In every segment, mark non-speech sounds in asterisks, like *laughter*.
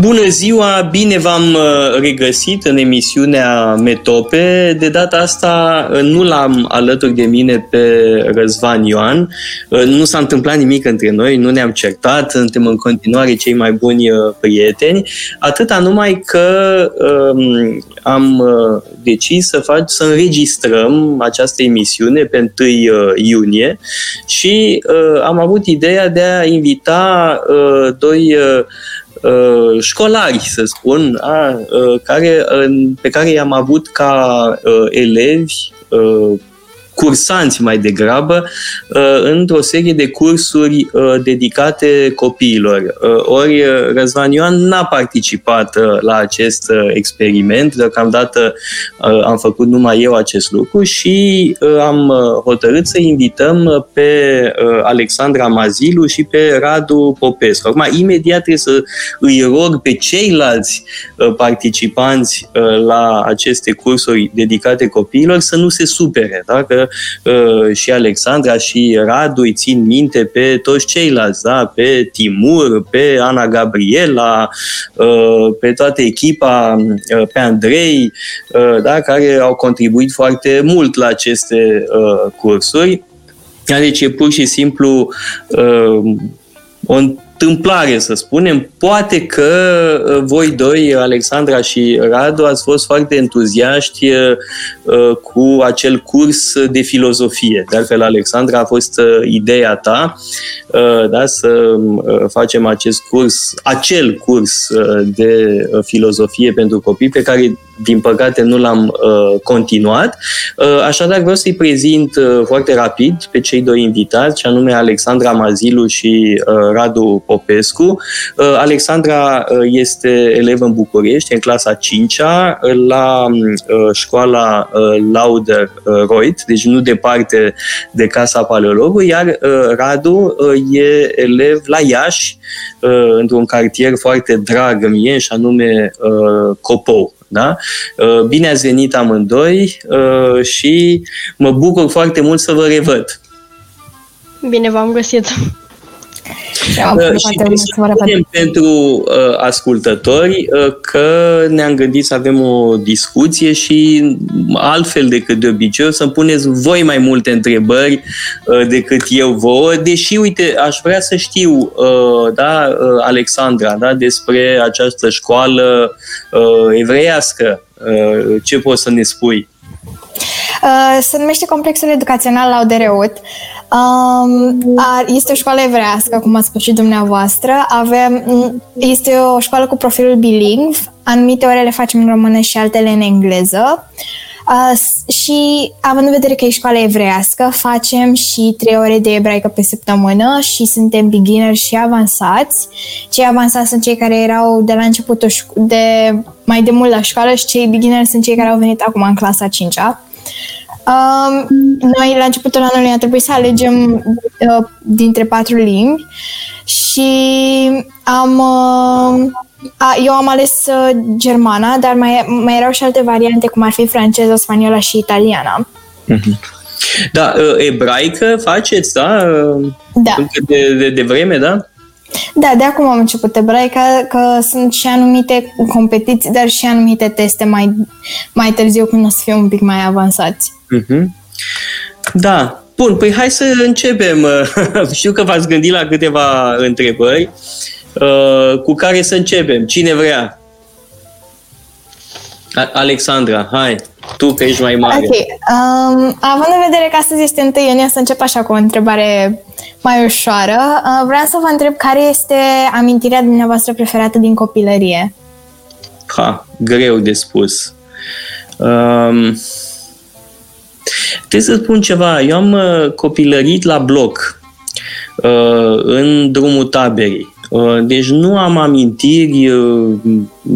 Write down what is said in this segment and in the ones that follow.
Bună ziua, bine v-am uh, regăsit în emisiunea Metope. De data asta uh, nu l-am alături de mine pe Răzvan Ioan. Uh, nu s-a întâmplat nimic între noi, nu ne-am certat, suntem în continuare cei mai buni prieteni. Atâta numai că um, am decis să, fac, să înregistrăm această emisiune pe 1 iunie și am avut ideea de a invita doi uh, școlari, să spun, a, uh, care, uh, pe care i-am avut ca uh, elevi uh, cursanți mai degrabă uh, într-o serie de cursuri uh, dedicate copiilor. Uh, ori Răzvan Ioan n-a participat la acest experiment, deocamdată am făcut numai eu acest lucru și am hotărât să invităm pe Alexandra Mazilu și pe Radu Popescu. Acum, imediat trebuie să îi rog pe ceilalți participanți la aceste cursuri dedicate copiilor să nu se supere, da? că uh, și Alexandra și Radu îi țin minte pe toți ceilalți, da? pe Timur, pe Ana Gabriela, uh, pe toată echipa, uh, pe Andrei, uh, da? care au contribuit foarte mult la aceste uh, cursuri. Deci e pur și simplu uh, o întâmplare, să spunem. Poate că uh, voi doi, Alexandra și Radu, ați fost foarte entuziaști uh, cu acel curs de filozofie. De altfel, Alexandra, a fost uh, ideea ta da, să facem acest curs, acel curs de filozofie pentru copii pe care din păcate nu l-am uh, continuat. Uh, așadar vreau să-i prezint uh, foarte rapid pe cei doi invitați, și anume Alexandra Mazilu și uh, Radu Popescu. Uh, Alexandra uh, este elevă în București, în clasa 5-a, la uh, școala uh, Lauder uh, Reut, deci nu departe de Casa Paleologului, iar uh, Radu uh, e elev la Iași, uh, într-un cartier foarte drag mie, și anume uh, Copou. Da? Uh, bine ați venit amândoi uh, și mă bucur foarte mult să vă revăd. Bine v-am găsit! Uh, și spunem pentru uh, ascultători uh, că ne-am gândit să avem o discuție și altfel decât de obicei o să-mi puneți voi mai multe întrebări uh, decât eu vouă, deși, uite, aș vrea să știu, uh, da, uh, Alexandra, da, despre această școală uh, evreiască. Uh, ce poți să ne spui? Uh, se numește Complexul Educațional Laudereut. Um, este o școală evrească, cum ați spus și dumneavoastră. Avem, este o școală cu profilul bilingv. Anumite ore le facem în română și altele în engleză. Uh, și având în vedere că e școală evrească, facem și trei ore de ebraică pe săptămână și suntem beginner și avansați. Cei avansați sunt cei care erau de la început de mai de mult la școală și cei beginner sunt cei care au venit acum în clasa 5-a. Um, noi, la începutul anului, a trebuit să alegem uh, dintre patru limbi și am, uh, a, eu am ales uh, germana, dar mai, mai erau și alte variante, cum ar fi franceză, spaniola și italiana. Mm-hmm. Da, uh, ebraică faceți, da? Da. Încă de, de, de vreme, da? Da, de acum am început ebraica, că sunt și anumite competiții, dar și anumite teste mai, mai târziu când o să fie un pic mai avansați. Uh-huh. Da. Bun, păi hai să începem. *laughs* Știu că v-ați gândit la câteva întrebări. Uh, cu care să începem? Cine vrea? Alexandra, hai. Tu că ești mai mare. Ok. Um, având în vedere că astăzi este 1 iunie, să încep așa cu o întrebare mai ușoară. Uh, vreau să vă întreb care este amintirea dumneavoastră preferată din copilărie? Ha, greu de spus. Um, trebuie să spun ceva. Eu am uh, copilărit la bloc, uh, în drumul taberii. Uh, deci nu am amintiri uh,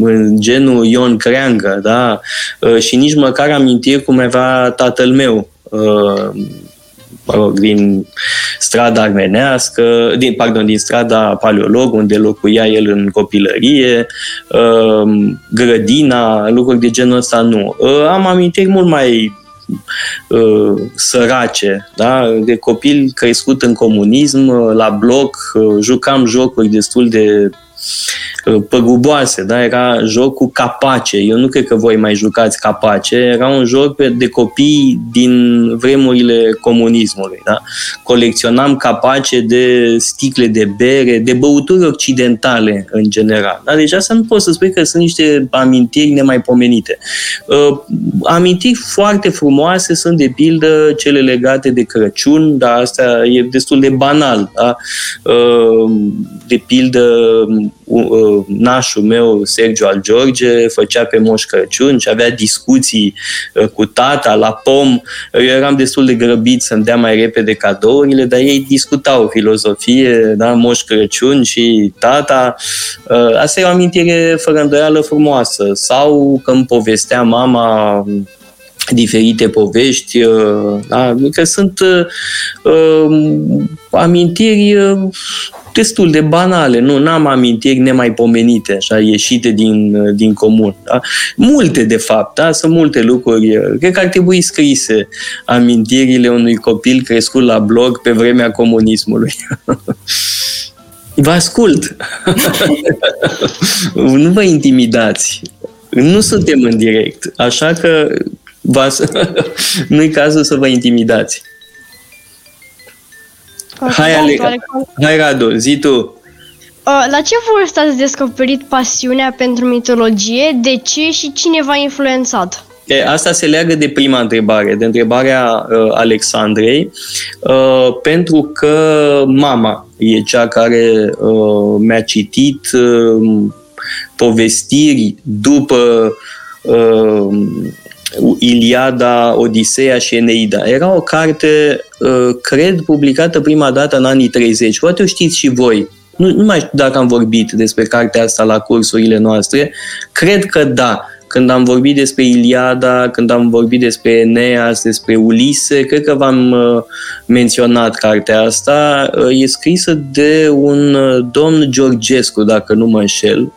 în genul Ion Creangă, da? Uh, și nici măcar amintiri cum avea tatăl meu mă rog, din strada armenească, din, pardon, din strada Paleolog, unde locuia el în copilărie, grădina, lucruri de genul ăsta nu. Am amintiri mult mai uh, sărace, da? de copil crescut în comunism, uh, la bloc, uh, jucam jocuri destul de Uh, păguboase, da? era joc cu capace. Eu nu cred că voi mai jucați capace, era un joc de copii din vremurile comunismului. Da? Colecționam capace de sticle de bere, de băuturi occidentale în general. Da? Deci asta nu pot să spui că sunt niște amintiri nemaipomenite. Uh, amintiri foarte frumoase sunt de pildă cele legate de Crăciun, dar asta e destul de banal. Da? Uh, de pildă uh, nașul meu, Sergiu al George, făcea pe Moș Crăciun și avea discuții uh, cu tata la pom. Eu eram destul de grăbit să-mi dea mai repede cadourile, dar ei discutau filozofie, da? Moș Crăciun și tata. Uh, asta e o amintire fără îndoială frumoasă. Sau când povestea mama diferite povești, da? că sunt uh, amintiri destul de banale, nu n-am amintiri nemaipomenite, așa, ieșite din, din comun. Da? Multe, de fapt, da? sunt multe lucruri. Cred că ar trebui scrise amintirile unui copil crescut la blog pe vremea comunismului. *laughs* Vă ascult! *laughs* nu vă intimidați! Nu suntem în direct, așa că *laughs* nu-i cazul să vă intimidați. Hai, Ale... Hai, Radu, zi tu. Uh, la ce vârstă ați descoperit pasiunea pentru mitologie? De ce și cine v-a influențat? E, asta se leagă de prima întrebare, de întrebarea uh, Alexandrei, uh, pentru că mama e cea care uh, mi-a citit uh, povestiri după uh, Iliada, Odiseea și Eneida. Era o carte, uh, cred, publicată prima dată în anii 30. Poate o știți și voi. Nu, nu mai știu dacă am vorbit despre cartea asta la cursurile noastre. Cred că da. Când am vorbit despre Iliada, când am vorbit despre Eneas, despre Ulise, cred că v-am uh, menționat cartea asta. Uh, e scrisă de un domn Georgescu, dacă nu mă înșel,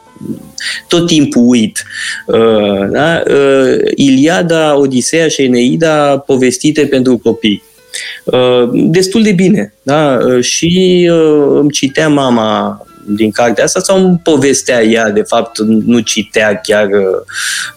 tot timpul uit. Uh, da? Uh, Iliada, Odiseea și Eneida povestite pentru copii. Uh, destul de bine. Da? Și îmi citea mama din cartea asta sau îmi povestea ea, de fapt nu citea chiar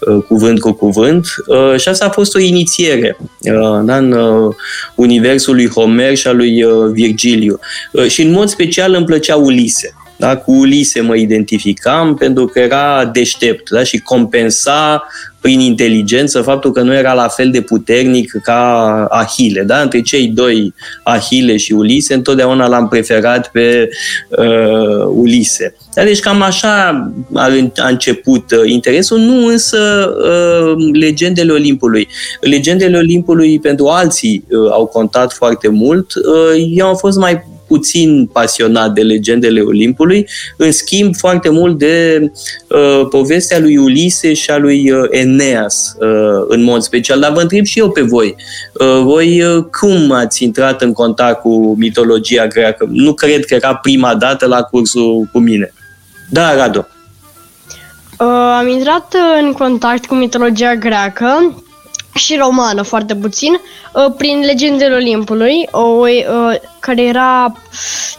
uh, cuvânt cu cuvânt uh, și asta a fost o inițiere uh, da, în uh, universul lui Homer și al lui uh, Virgiliu. Uh, și în mod special îmi plăcea Ulise. Da? Cu Ulise mă identificam pentru că era deștept da? și compensa prin inteligență faptul că nu era la fel de puternic ca Ahile. Da? Între cei doi, Ahile și Ulise, întotdeauna l-am preferat pe uh, Ulise. Da? Deci cam așa a, a început uh, interesul, nu însă uh, legendele Olimpului. Legendele Olimpului pentru alții uh, au contat foarte mult. Uh, eu am fost mai puțin pasionat de legendele Olimpului, în schimb foarte mult de uh, povestea lui Ulise și a lui uh, Eneas uh, în mod special. Dar vă întreb și eu pe voi. Uh, voi uh, cum ați intrat în contact cu mitologia greacă? Nu cred că era prima dată la cursul cu mine. Da, Radu. Uh, am intrat în contact cu mitologia greacă și romană foarte puțin, uh, prin Legendele Olimpului, o, uh, care era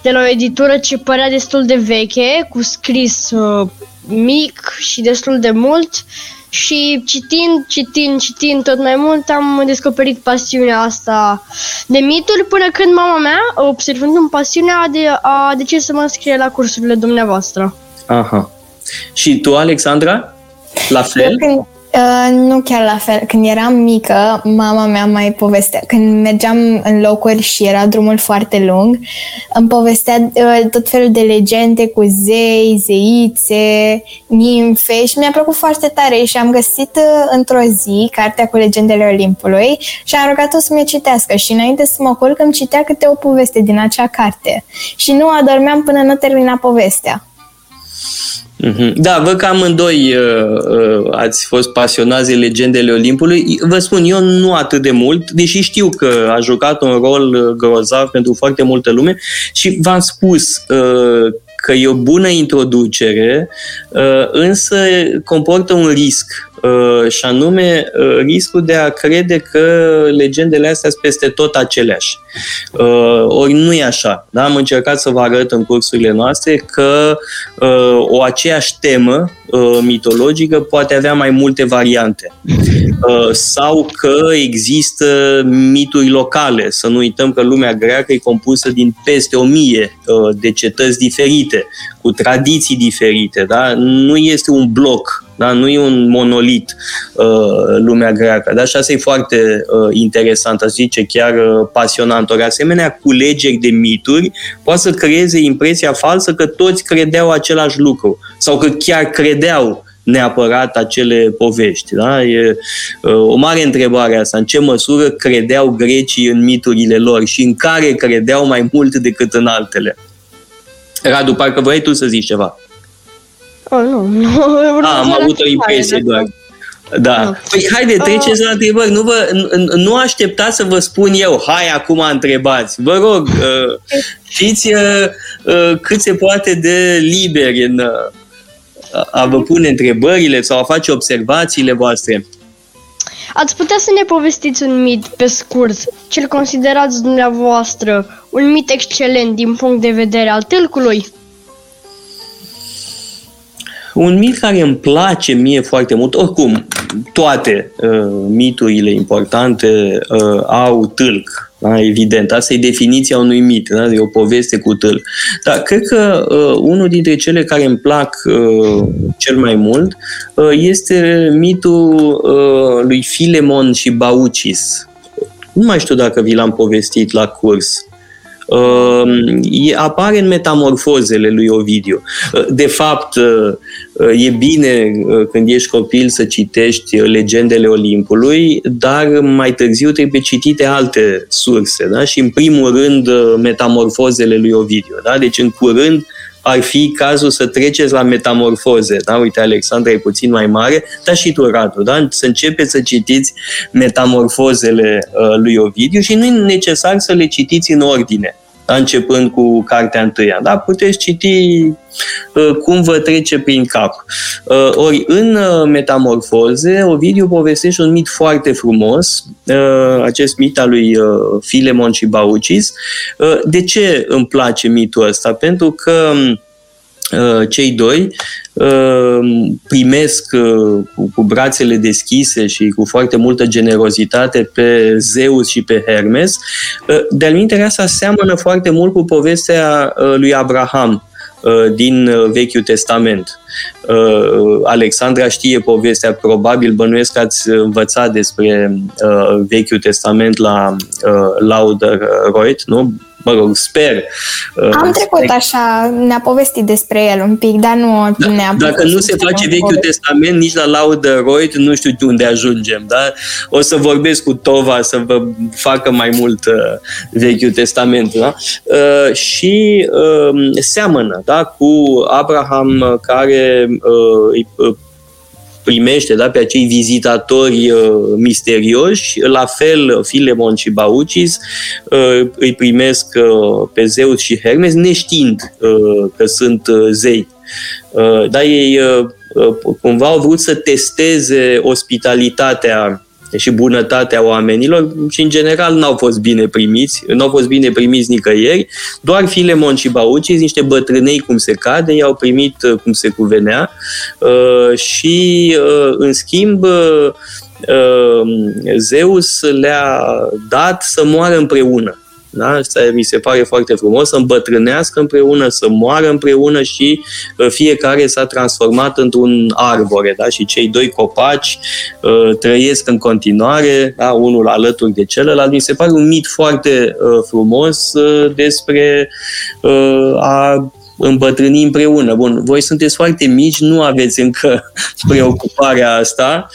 de la o editură ce părea destul de veche, cu scris uh, mic și destul de mult și citind, citind, citind tot mai mult am descoperit pasiunea asta de mituri până când mama mea, observând în pasiunea, de, a decis să mă înscrie la cursurile dumneavoastră. Aha. Și tu, Alexandra? La fel? Când, Uh, nu chiar la fel. Când eram mică, mama mea mai povestea. Când mergeam în locuri și era drumul foarte lung, îmi povestea uh, tot felul de legende cu zei, zeițe, nimfe și mi-a plăcut foarte tare și am găsit uh, într-o zi cartea cu legendele Olimpului și am rugat-o să mi citească și înainte să mă culc îmi citea câte o poveste din acea carte și nu adormeam până nu termina povestea. Mhm. Da, văd că amândoi uh, uh, ați fost pasionați de legendele Olimpului. Vă spun, eu nu atât de mult, deși știu că a jucat un rol uh, grozav pentru foarte multă lume și v-am spus uh, că e o bună introducere, uh, însă comportă un risc uh, și anume uh, riscul de a crede că legendele astea sunt peste tot aceleași. Uh, ori nu e așa. Da? Am încercat să vă arăt în cursurile noastre că o aceeași temă mitologică poate avea mai multe variante. Sau că există mituri locale. Să nu uităm că lumea greacă e compusă din peste o mie de cetăți diferite, cu tradiții diferite. Da? Nu este un bloc da? Nu e un monolit uh, lumea greacă. Da? Și asta e foarte uh, interesant, aș zice chiar uh, pasionant. Ori asemenea culegeri de mituri poate să creeze impresia falsă că toți credeau același lucru sau că chiar credeau neapărat acele povești. Da? E uh, o mare întrebare asta. În ce măsură credeau grecii în miturile lor și în care credeau mai mult decât în altele? Radu, parcă vrei tu să zici ceva. Oh, nu, *laughs* nu. A, am avut o impresie doar. Da. Nu. Păi haide, treceți la întrebări. Nu, vă, nu așteptați să vă spun eu, hai acum întrebați. Vă rog, *laughs* uh, fiți uh, uh, cât se poate de liberi în a vă pune întrebările sau a face observațiile voastre. Ați putea să ne povestiți un mit pe scurt, ce-l considerați dumneavoastră un mit excelent din punct de vedere al tâlcului? Un mit care îmi place mie foarte mult, oricum, toate uh, miturile importante uh, au tâlc, da? evident. Asta e definiția unui mit, da? e o poveste cu tâlc. Dar cred că uh, unul dintre cele care îmi plac uh, cel mai mult uh, este mitul uh, lui Filemon și Baucis. Nu mai știu dacă vi l-am povestit la curs. Ehm, apare în metamorfozele lui Ovidiu. De fapt, e bine când ești copil să citești legendele Olimpului, dar mai târziu trebuie citite alte surse. Da? Și în primul rând metamorfozele lui Ovidiu. Da? Deci în curând ar fi cazul să treceți la metamorfoze. Da? Uite, Alexandra e puțin mai mare, dar și tu, Radu, da? să începeți să citiți metamorfozele uh, lui Ovidiu și nu e necesar să le citiți în ordine da? Începând cu cartea întâia. Da? Puteți citi uh, cum vă trece prin cap. Uh, ori în uh, Metamorfoze, Ovidiu povestește un mit foarte frumos, uh, acest mit al lui uh, Filemon și Baucis. Uh, de ce îmi place mitul ăsta? Pentru că uh, cei doi uh, primesc uh, cu brațele deschise și cu foarte multă generozitate pe Zeus și pe Hermes. De-al minte, asta seamănă foarte mult cu povestea lui Abraham din Vechiul Testament. Alexandra știe povestea, probabil bănuiesc că ați învățat despre Vechiul Testament la Lauder Reut, nu? Mă rog, sper. Am uh, trecut sper. așa, ne-a povestit despre el un pic, dar nu da, ne-a Dacă nu se face Vechiul Testament, nici la laudă Roit, nu știu unde ajungem, da? O să vorbesc cu Tova să vă facă mai mult uh, Vechiul Testament, da? Uh, și uh, seamănă, da? Cu Abraham uh, care uh, primește da, pe acei vizitatori uh, misterioși, la fel Filemon și Baucis uh, îi primesc uh, pe Zeus și Hermes neștiind uh, că sunt uh, zei. Uh, da, ei uh, uh, cumva au vrut să testeze ospitalitatea și bunătatea oamenilor și în general n-au fost bine primiți, n-au fost bine primiți nicăieri, doar Filemon și Baucis, niște bătrânei cum se cade, i-au primit uh, cum se cuvenea uh, și uh, în schimb Zeus le-a dat să moară împreună. Da? Asta mi se pare foarte frumos, să îmbătrânească împreună, să moară împreună și uh, fiecare s-a transformat într-un arbore. Da? Și cei doi copaci uh, trăiesc în continuare, da? unul alături de celălalt. Mi se pare un mit foarte uh, frumos uh, despre uh, a îmbătrâni împreună. Bun, voi sunteți foarte mici, nu aveți încă *laughs* preocuparea asta.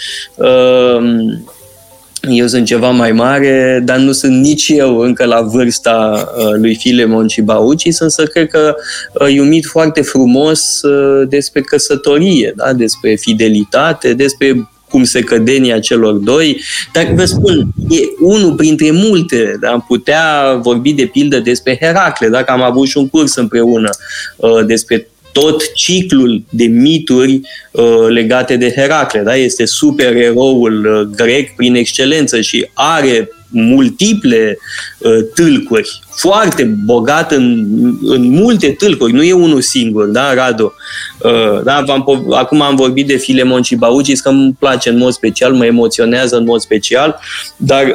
Uh, eu sunt ceva mai mare, dar nu sunt nici eu încă la vârsta uh, lui Filemon și Baucis, însă cred că uh, e un mit foarte frumos uh, despre căsătorie, da? despre fidelitate, despre cum se cădenia celor doi, dar vă spun, e unul printre multe, da? am putea vorbi de pildă despre Heracle, dacă am avut și un curs împreună uh, despre tot ciclul de mituri uh, legate de Heracle. Da? Este supereroul uh, grec prin excelență și are multiple uh, tâlcuri, foarte bogat în, în multe tâlcuri, nu e unul singur, da, Radu? Uh, da, am acum am vorbit de Filemon și Baucis, că îmi place în mod special, mă emoționează în mod special, dar uh,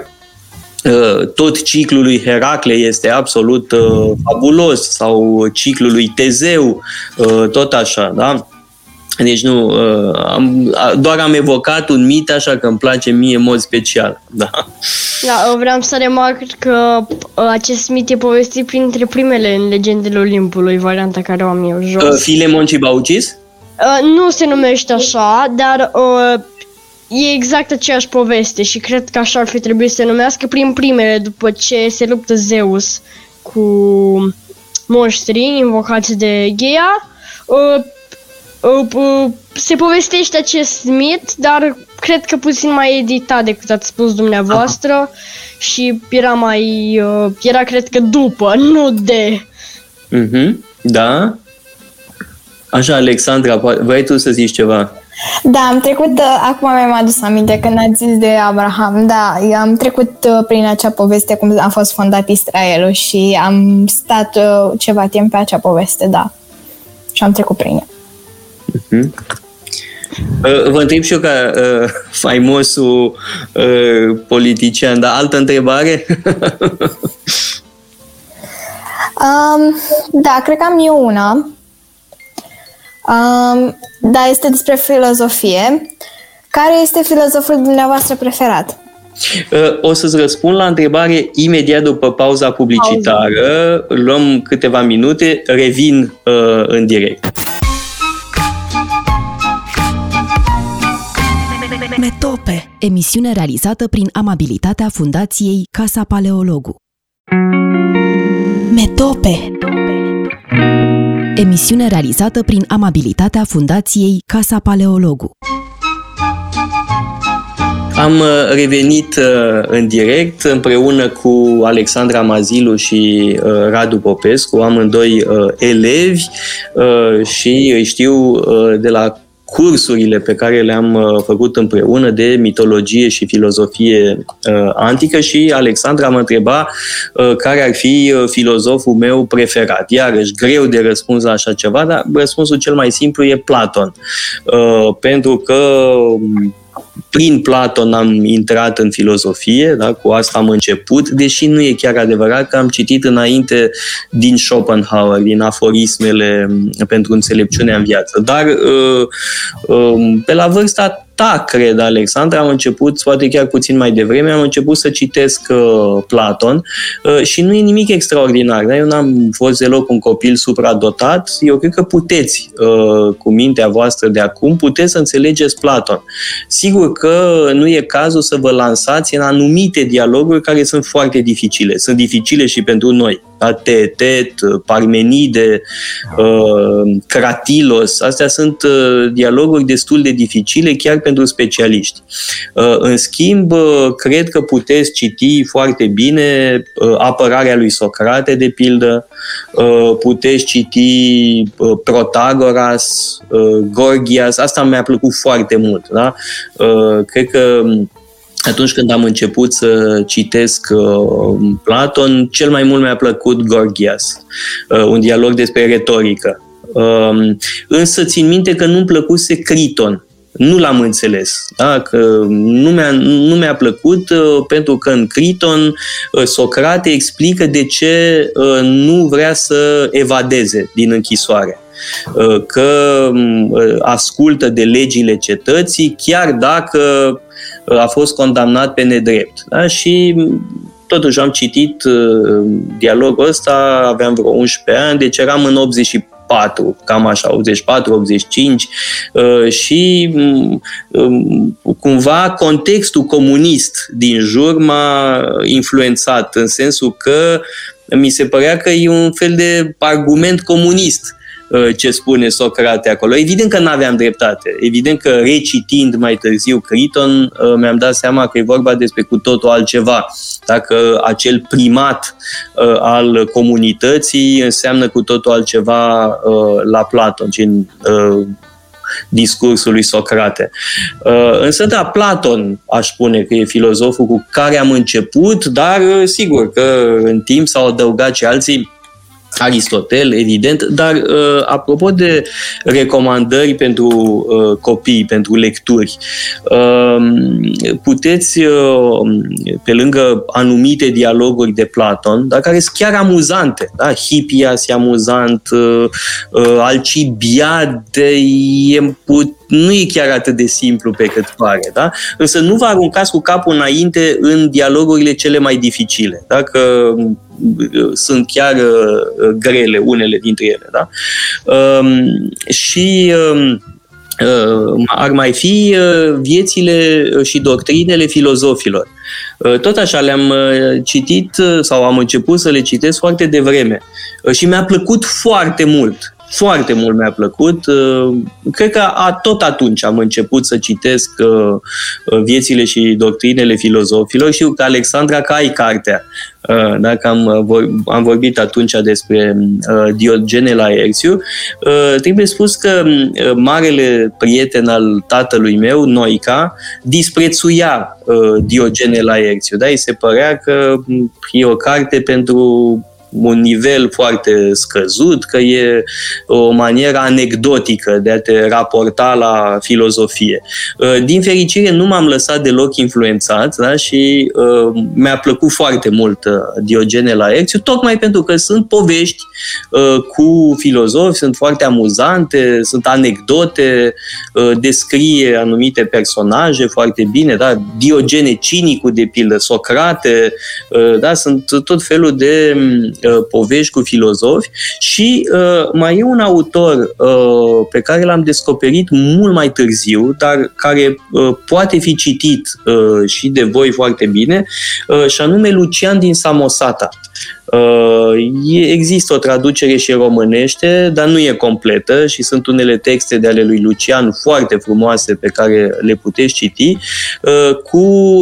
tot ciclul lui Heracle este absolut uh, fabulos sau ciclul lui Tezeu, uh, tot așa, da? Deci nu, uh, am, doar am evocat un mit așa că îmi place mie în mod special. Da. Da, vreau să remarc că uh, acest mit e povestit printre primele în legendele Olimpului, varianta care o am eu jos. Uh, Filemon și Baucis? Uh, nu se numește așa, dar uh, e exact aceeași poveste și cred că așa ar fi trebuit să se numească prin primele, după ce se luptă Zeus cu monștrii invocați de Gea. Uh, se povestește acest mit, dar cred că puțin mai editat decât ați spus dumneavoastră Aha. și era mai, uh, era cred că după, *laughs* nu de. Mhm, da. Așa, Alexandra, vrei tu să zici ceva? Da, am trecut, uh, acum mi-am adus aminte când ați zis de Abraham, da, am trecut uh, prin acea poveste cum a fost fondat Israelul și am stat ceva timp pe acea poveste, da. Și am trecut prin ea. Uh-huh. Vă întreb și eu ca uh, faimosul uh, politician, dar altă întrebare? *laughs* um, da, cred că am eu una. Um, da, este despre filozofie. Care este filozoful dumneavoastră preferat? Uh, o să-ți răspund la întrebare imediat după pauza publicitară. Luăm câteva minute, revin uh, în direct. Metope, emisiune realizată prin amabilitatea Fundației Casa Paleologu. Metope Emisiune realizată prin amabilitatea Fundației Casa Paleologu. Am uh, revenit uh, în direct împreună cu Alexandra Mazilu și uh, Radu Popescu, amândoi elevi și îi știu de la cursurile pe care le-am uh, făcut împreună de mitologie și filozofie uh, antică și Alexandra mă întreba uh, care ar fi filozoful meu preferat. Iarăși, greu de răspuns la așa ceva, dar răspunsul cel mai simplu e Platon. Pentru că prin Platon am intrat în filozofie, da? cu asta am început, deși nu e chiar adevărat că am citit înainte din Schopenhauer, din aforismele pentru înțelepciunea în viață. Dar uh, uh, pe la vârsta ta, cred, Alexandra, am început, poate chiar puțin mai devreme, am început să citesc uh, Platon uh, și nu e nimic extraordinar. Da? Eu n-am fost deloc un copil supradotat. Eu cred că puteți, uh, cu mintea voastră de acum, puteți să înțelegeți Platon. Sigur că nu e cazul să vă lansați în anumite dialoguri care sunt foarte dificile. Sunt dificile și pentru noi. Da? Teetet, Parmenide, uh, Cratilos, astea sunt uh, dialoguri destul de dificile, chiar pentru specialiști. Uh, în schimb, uh, cred că puteți citi foarte bine uh, apărarea lui Socrate, de pildă, puteți citi Protagoras, Gorgias, asta mi-a plăcut foarte mult. Da? Cred că atunci când am început să citesc uh, Platon, cel mai mult mi-a plăcut Gorgias, uh, un dialog despre retorică. Uh, însă țin minte că nu-mi plăcuse Criton, nu l-am înțeles. Da? Că nu, mi-a, nu mi-a plăcut uh, pentru că în Criton uh, Socrate explică de ce uh, nu vrea să evadeze din închisoare că ascultă de legile cetății, chiar dacă a fost condamnat pe nedrept. Da? Și totuși am citit dialogul ăsta, aveam vreo 11 ani, deci eram în 84 84, cam așa, 84, 85 uh, și mm, mm, cumva contextul comunist din jur m-a influențat în sensul că mi se părea că e un fel de argument comunist ce spune Socrate acolo. Evident că nu aveam dreptate. Evident că recitind mai târziu Criton, mi-am dat seama că e vorba despre cu totul altceva. Dacă acel primat al comunității înseamnă cu totul altceva la Platon, în discursul lui Socrate. Uh, însă, da, Platon aș spune că e filozoful cu care am început, dar uh, sigur că în timp s-au adăugat și alții Aristotel, evident, dar uh, apropo de recomandări pentru uh, copii, pentru lecturi, uh, puteți, uh, pe lângă anumite dialoguri de Platon, dar care sunt chiar amuzante, da? Hippias e amuzant, uh, uh, Alcibiade e put, nu e chiar atât de simplu pe cât pare, da? Însă nu vă aruncați cu capul înainte în dialogurile cele mai dificile, dacă sunt chiar uh, grele unele dintre ele. Da? Um, și um, uh, ar mai fi uh, viețile și doctrinele filozofilor. Tot așa le-am citit sau am început să le citesc foarte devreme și mi-a plăcut foarte mult foarte mult mi-a plăcut. Uh, cred că a, tot atunci am început să citesc uh, uh, viețile și doctrinele filozofilor. Știu că Alexandra, că ai cartea. Dacă am, am vorbit atunci despre Diogene la Erțiu, trebuie spus că marele prieten al tatălui meu, Noica, disprețuia Diogene la Erțiu. Da? Îi se părea că e o carte pentru un nivel foarte scăzut, că e o manieră anecdotică de a te raporta la filozofie. Uh, din fericire, nu m-am lăsat deloc influențat da? și uh, mi-a plăcut foarte mult uh, Diogene la Erțiu, tocmai pentru că sunt povești uh, cu filozofi, sunt foarte amuzante, sunt anecdote, uh, descrie anumite personaje foarte bine, da? Diogene cinicul, de pildă, Socrate, uh, da? sunt tot felul de Uh, povești cu filozofi și uh, mai e un autor uh, pe care l-am descoperit mult mai târziu, dar care poate fi citit și de voi foarte bine, și anume Lucian din Samosata. Există o traducere și românește, dar nu e completă și sunt unele texte de ale lui Lucian foarte frumoase pe care le puteți citi, cu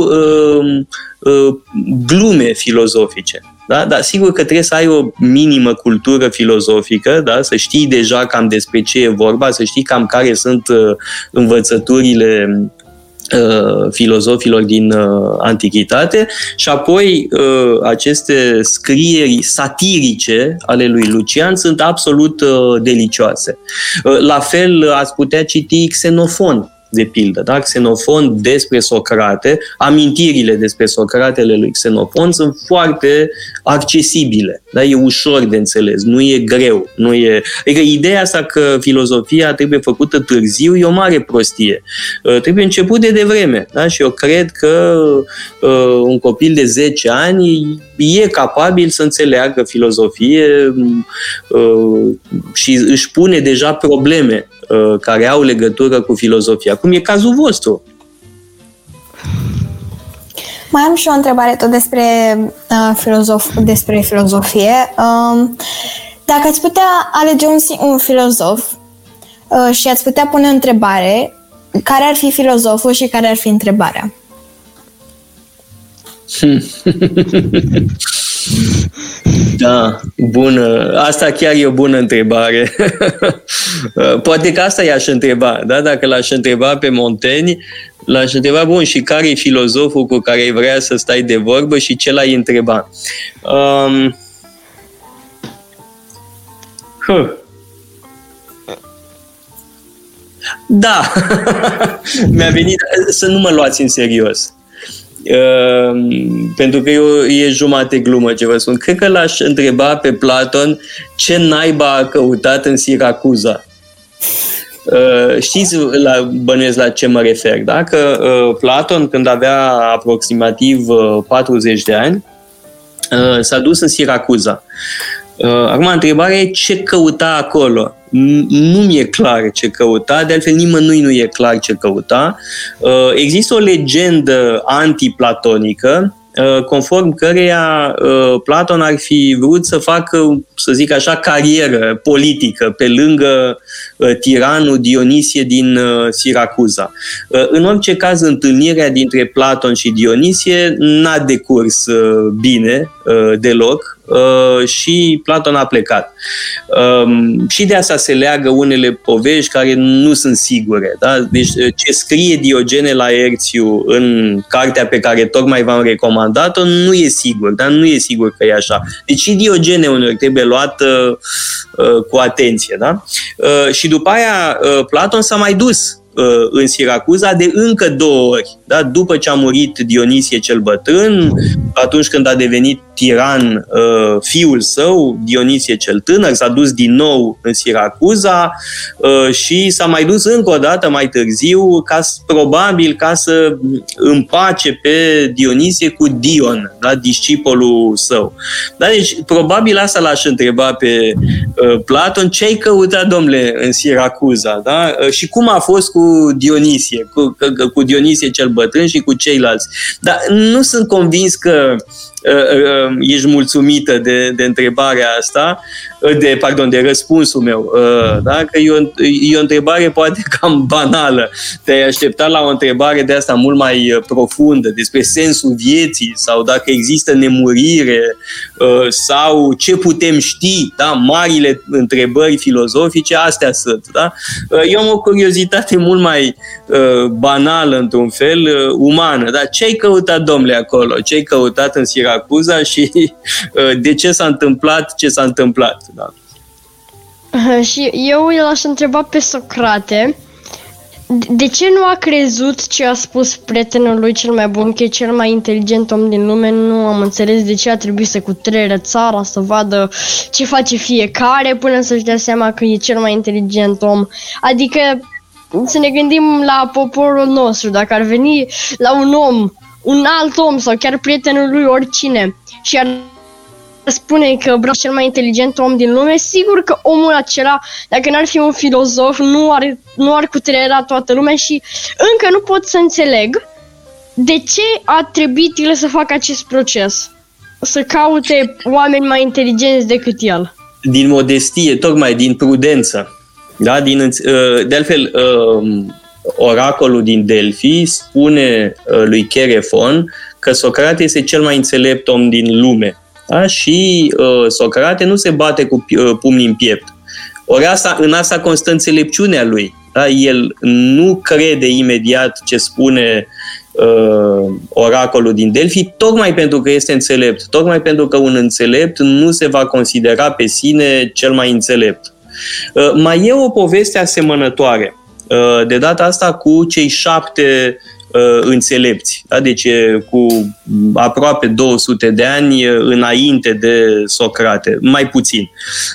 glume filozofice. Da? Dar sigur că trebuie să ai o minimă cultură filozofică, da? să știi deja cam despre ce e vorba, să știi cam care sunt uh, învățăturile uh, filozofilor din uh, antichitate și apoi uh, aceste scrieri satirice ale lui Lucian sunt absolut uh, delicioase. Uh, la fel ați putea citi Xenofon, de pildă, da? Xenofon despre Socrate, amintirile despre Socratele lui Xenofon sunt foarte accesibile, da? E ușor de înțeles, nu e greu, nu e... Adică ideea asta că filozofia trebuie făcută târziu e o mare prostie. Uh, trebuie început de devreme, da? Și eu cred că uh, un copil de 10 ani e capabil să înțeleagă filozofie uh, și își pune deja probleme Uh, care au legătură cu filozofia, cum e cazul vostru. Mai am și o întrebare tot despre, uh, filozof, despre filozofie. Uh, dacă ați putea alege un, un filozof uh, și ați putea pune o întrebare, care ar fi filozoful și care ar fi întrebarea? *laughs* Da, bună. Asta chiar e o bună întrebare. *laughs* Poate că asta i-aș întreba, da? Dacă l-aș întreba pe Monteni, l-aș întreba, bun, și care e filozoful cu care vrea să stai de vorbă și ce l-ai întreba? Um, huh. Da, *laughs* mi-a venit să nu mă luați în serios. Ehm, pentru că eu, e jumate glumă ce vă spun. Cred că l-aș întreba pe Platon ce naiba a căutat în Siracuza. Uh, știți la, bănuiesc la ce mă refer, da? Că uh, Platon, când avea aproximativ uh, 40 de ani, uh, s-a dus în Siracuza. Uh, acum, întrebarea e ce căuta acolo nu mi-e clar ce căuta, de altfel nimănui nu e clar ce căuta. Uh, există o legendă antiplatonică conform căreia Platon ar fi vrut să facă, să zic așa, carieră politică pe lângă tiranul Dionisie din Siracuza. În orice caz, întâlnirea dintre Platon și Dionisie n-a decurs bine deloc, Uh, și Platon a plecat. Um, și de asta se leagă unele povești care nu sunt sigure. Da? Deci uh, ce scrie Diogene la Erțiu în cartea pe care tocmai v-am recomandat-o nu e sigur, dar nu e sigur că e așa. Deci și Diogene uneori trebuie luat uh, uh, cu atenție. Da? Uh, și după aia uh, Platon s-a mai dus Uh, în Siracuza de încă două ori. Da? După ce a murit Dionisie cel bătrân, atunci când a devenit tiran uh, fiul său, Dionisie cel tânăr, s-a dus din nou în Siracuza uh, și s-a mai dus încă o dată mai târziu, ca, probabil ca să împace pe Dionisie cu Dion, da? discipolul său. Da? Deci, probabil asta l-aș întreba pe Platon, ce ai căutat, domnule, în Siracuza? Da? Și cum a fost cu Dionisie, cu, cu Dionisie cel bătrân și cu ceilalți. Dar nu sunt convins că uh, uh, ești mulțumită de, de întrebarea asta, de, pardon, de răspunsul meu. Uh, da? Că e o, e o întrebare poate *laughs* cam banală. Te-ai așteptat la o întrebare de asta mult mai uh, profundă, despre sensul vieții sau dacă există nemurire uh, sau ce putem ști, da? marile întrebări filozofice, astea sunt. Da? Eu am o curiozitate mult mai banală, într-un fel, umană. Da? Ce ai căutat, domnule, acolo? Ce ai căutat în Siracuza și *laughs* de ce s-a întâmplat ce s-a întâmplat? Da. Și eu l-aș întreba pe Socrate de ce nu a crezut ce a spus prietenul lui cel mai bun, că e cel mai inteligent om din lume? Nu am înțeles de ce a trebuit să cutrere țara, să vadă ce face fiecare până să-și dea seama că e cel mai inteligent om. Adică să ne gândim la poporul nostru, dacă ar veni la un om, un alt om sau chiar prietenul lui oricine și ar spune că vreau cel mai inteligent om din lume, sigur că omul acela, dacă n-ar fi un filozof, nu ar, nu ar cutreiera toată lumea și încă nu pot să înțeleg de ce a trebuit el să facă acest proces. Să caute oameni mai inteligenți decât el. Din modestie, tocmai din prudență. Da? Din, uh, de altfel, um, oracolul din Delphi spune uh, lui Cherefon că Socrate este cel mai înțelept om din lume. Da? Și uh, Socrate nu se bate cu uh, pumnii în piept. Ori asta, în asta constă înțelepciunea lui. Da? El nu crede imediat ce spune uh, oracolul din Delphi, tocmai pentru că este înțelept, tocmai pentru că un înțelept nu se va considera pe sine cel mai înțelept. Uh, mai e o poveste asemănătoare. Uh, de data asta cu cei șapte uh, înțelepți. Da? Deci cu aproape 200 de ani uh, înainte de Socrate, mai puțin.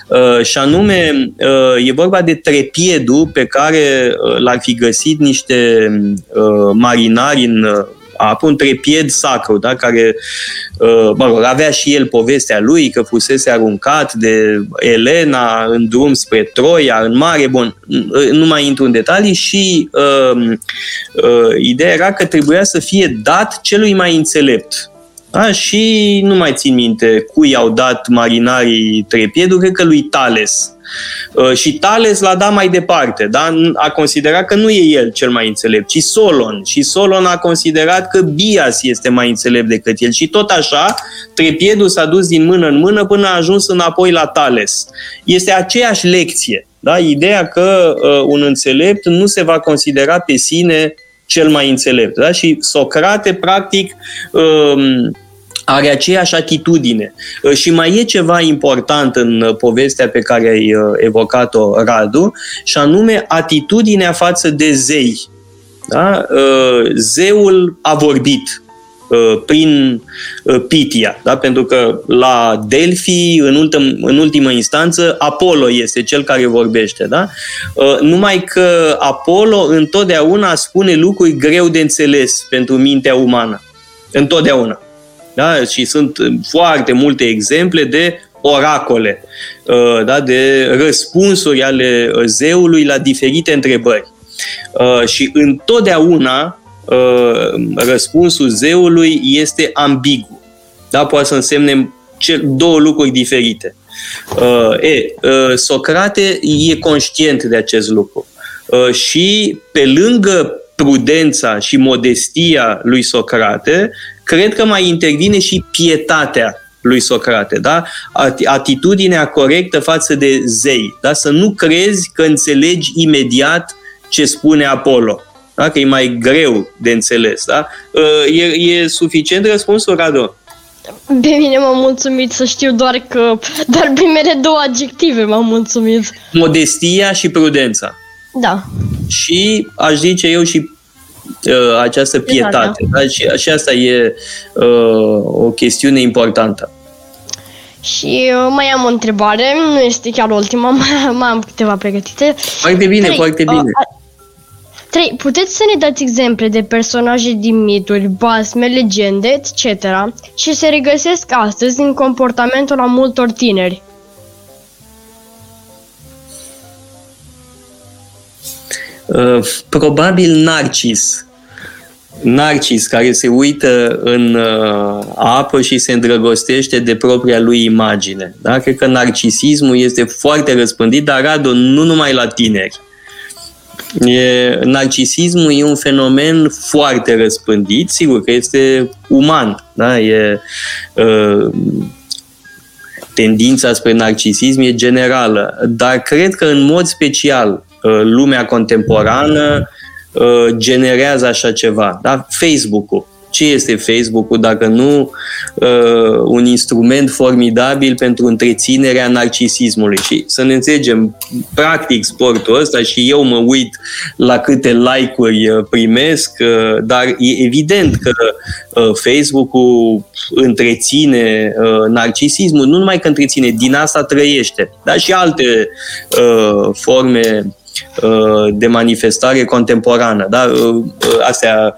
Uh, și anume, uh, e vorba de trepiedul pe care uh, l-ar fi găsit niște uh, marinari în apă, un trepied sacru, da? care uh, mă rog, avea și el povestea lui că fusese aruncat de Elena în drum spre Troia, în mare, bun, nu mai intru în detalii și uh, uh, ideea era că trebuia să fie dat celui mai înțelept. Da? Și nu mai țin minte cui au dat marinarii trepiedul, cred că lui Tales. Uh, și Tales l-a dat mai departe, da? a considerat că nu e el cel mai înțelept, ci Solon. Și Solon a considerat că Bias este mai înțelept decât el. Și tot așa, trepiedul s-a dus din mână în mână până a ajuns înapoi la Tales. Este aceeași lecție. Da? Ideea că uh, un înțelept nu se va considera pe sine cel mai înțelept. Da? Și Socrate, practic, uh, are aceeași atitudine. Uh, și mai e ceva important în uh, povestea pe care ai uh, evocat-o, Radu, și anume atitudinea față de zei. Da? Zeul a vorbit prin Pitia, da? pentru că la Delphi, în, ultim, în ultimă instanță, Apollo este cel care vorbește. Da? Numai că Apollo întotdeauna spune lucruri greu de înțeles pentru mintea umană. Întotdeauna. Da? Și sunt foarte multe exemple de oracole, uh, da? de răspunsuri ale zeului la diferite întrebări. Uh, și întotdeauna răspunsul zeului este ambigu. Da? Poate să însemne două lucruri diferite. E, Socrate e conștient de acest lucru. Și pe lângă prudența și modestia lui Socrate, cred că mai intervine și pietatea lui Socrate, da? Atitudinea corectă față de zei, da? Să nu crezi că înțelegi imediat ce spune Apollo, da? Că e mai greu de înțeles, da? E, e suficient răspunsul, Radu? Pe mine m-am mulțumit să știu doar că *laughs* doar primele două adjective m-am mulțumit. Modestia și prudența. Da. Și aș zice eu și uh, această pietate. Da? Și, și asta e uh, o chestiune importantă. Și uh, mai am o întrebare, nu este chiar ultima, *laughs* mai am câteva pregătite. Foarte bine, Trei, foarte bine. Uh, Trei, puteți să ne dați exemple de personaje din mituri, basme, legende, etc. și se regăsesc astăzi în comportamentul a multor tineri? Uh, probabil Narcis. Narcis care se uită în uh, apă și se îndrăgostește de propria lui imagine. Da? Cred că narcisismul este foarte răspândit, dar Radu, nu numai la tineri. E, narcisismul e un fenomen foarte răspândit, sigur că este uman, da? e uh, tendința spre narcisism e generală, dar cred că în mod special Uh, lumea contemporană uh, generează așa ceva. Da? Facebook-ul. Ce este Facebook-ul dacă nu uh, un instrument formidabil pentru întreținerea narcisismului? Și să ne înțelegem, practic sportul ăsta și eu mă uit la câte like-uri uh, primesc, uh, dar e evident că uh, Facebook-ul întreține uh, narcisismul, nu numai că întreține, din asta trăiește, dar și alte uh, forme Uh, de manifestare contemporană. Da? Uh, uh, astea,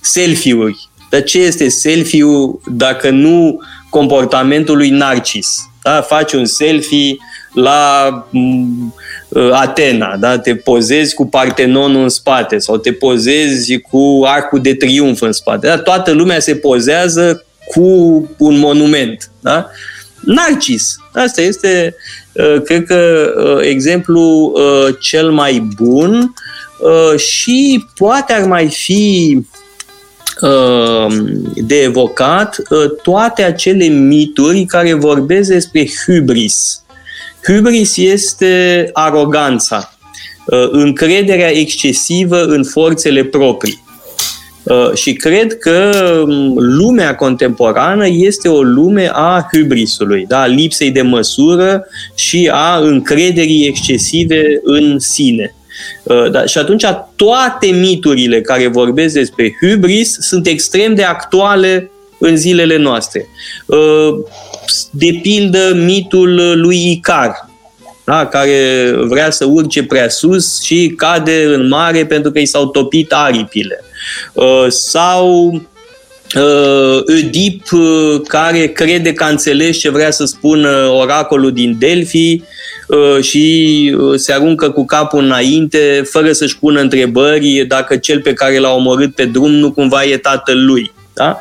selfie-uri. Dar ce este selfie-ul dacă nu comportamentul lui Narcis? Da? Faci un selfie la mm, Atena, da? te pozezi cu Partenonul în spate sau te pozezi cu Arcul de Triunf în spate. Da? Toată lumea se pozează cu un monument. Da? Narcis. Asta este Uh, cred că uh, exemplu uh, cel mai bun și poate ar mai fi de evocat toate acele mituri care vorbesc despre hubris. Hubris este aroganța, încrederea excesivă în forțele proprii. Uh, și cred că um, lumea contemporană este o lume a hybrisului, da? a lipsei de măsură și a încrederii excesive în sine. Uh, da? Și atunci toate miturile care vorbesc despre hybris sunt extrem de actuale în zilele noastre. Uh, de pildă, mitul lui Icar, da? care vrea să urce prea sus și cade în mare pentru că i s-au topit aripile. Uh, sau uh, Oedip uh, care crede că a înțeles ce vrea să spună oracolul din Delphi și se aruncă cu capul înainte fără să-și pună întrebări dacă cel pe care l-a omorât pe drum nu cumva e tatăl lui. Da?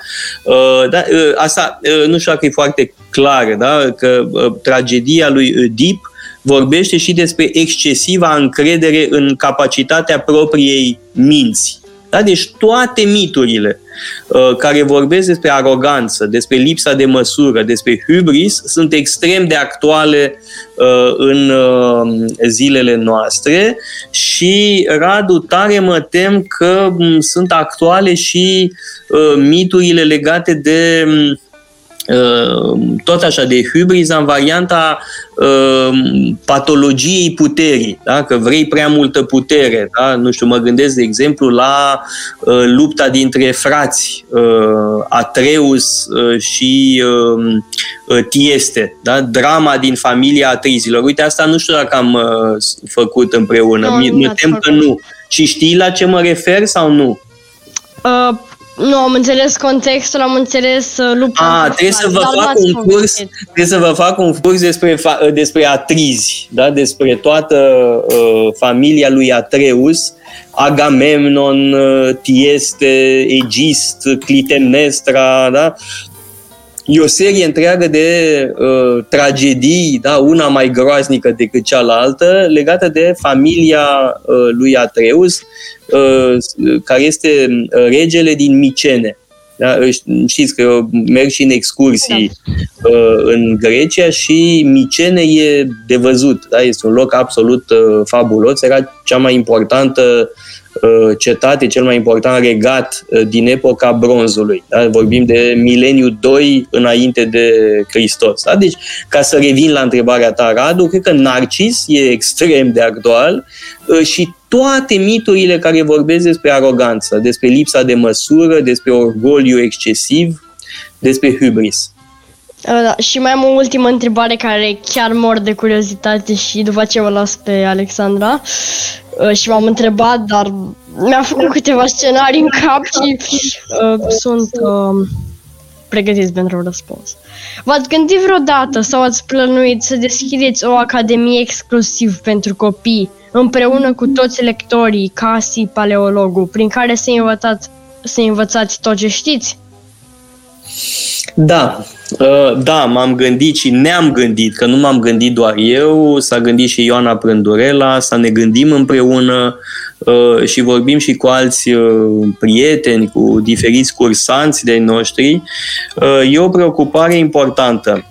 Da, asta nu știu dacă e foarte clar, da? că tragedia lui Oedip vorbește și despre excesiva încredere în capacitatea propriei minți. Da? Deci toate miturile uh, care vorbesc despre aroganță, despre lipsa de măsură, despre hubris, sunt extrem de actuale uh, în uh, zilele noastre și, Radu, tare mă tem că um, sunt actuale și uh, miturile legate de um, Ehm, tot așa de hubris în varianta uh, patologiei puterii, da? că vrei prea multă putere. Da? Nu știu, mă gândesc, de exemplu, la uh, lupta dintre frați, uh, Atreus uh, și uh, Tieste, da? drama din familia Atrizilor. Uite, asta nu știu dacă am uh, făcut împreună, no, mă tem că nu. Și știi la ce mă refer sau nu? Uh, Nu, am înțeles contextul, am înțeles uh, lupta. A, trebuie să, vă dar fac n-ați un curs, povestit. trebuie să vă fac un curs despre, fa- despre atrizi, da? despre toată uh, familia lui Atreus, Agamemnon, uh, Tieste, Egist, Clitemnestra, da? E o serie întreagă de uh, tragedii, da? una mai groaznică decât cealaltă, legată de familia uh, lui Atreus, uh, care este uh, regele din Micene. Da? Știți că eu merg și în excursii uh, în Grecia și Micene e de văzut. Da? Este un loc absolut uh, fabulos. Era cea mai importantă uh, cetate, cel mai important regat uh, din epoca bronzului. Da? Vorbim de mileniul 2 înainte de Hristos. Da? Deci, ca să revin la întrebarea ta, Radu, cred că Narcis e extrem de actual uh, și toate miturile care vorbesc despre aroganță, despre lipsa de măsură, despre orgoliu excesiv, despre hubris. Uh, Da, și mai am o ultimă întrebare care chiar mor de curiozitate și după aceea o las pe Alexandra. Uh, Și m-am întrebat, dar mi-a făcut câteva scenarii în cap și uh, sunt uh, pregătiți pentru răspuns. V-ați gândit vreodată sau ați plănuit să deschideți o academie exclusiv pentru copii, împreună cu toți lectorii, Casi, Paleologul, prin care să învățați, să învățați tot ce știți? Da, uh, da, m-am gândit și ne-am gândit, că nu m-am gândit doar eu, s-a gândit și Ioana Prândurela, să ne gândim împreună uh, și vorbim și cu alți uh, prieteni, cu diferiți cursanți de noștri. E o preocupare importantă,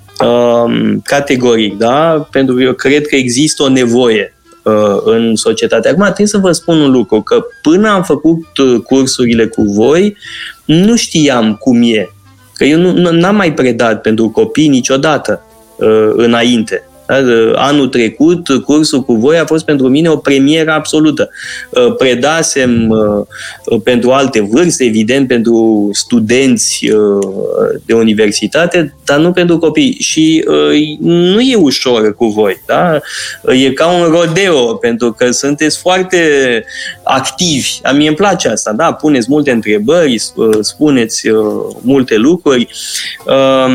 categoric, da? Pentru că eu cred că există o nevoie în societate. Acum trebuie să vă spun un lucru, că până am făcut cursurile cu voi, nu știam cum e. Că eu nu n-am mai predat pentru copii niciodată uh, înainte. Da? Anul trecut, cursul cu voi a fost pentru mine o premieră absolută. Uh, predasem uh, pentru alte vârste, evident, pentru studenți uh, de universitate, dar nu pentru copii. Și uh, nu e ușor cu voi. Da? E ca un rodeo, pentru că sunteți foarte activi. A mie îmi place asta, da? Puneți multe întrebări, uh, spuneți uh, multe lucruri. Uh,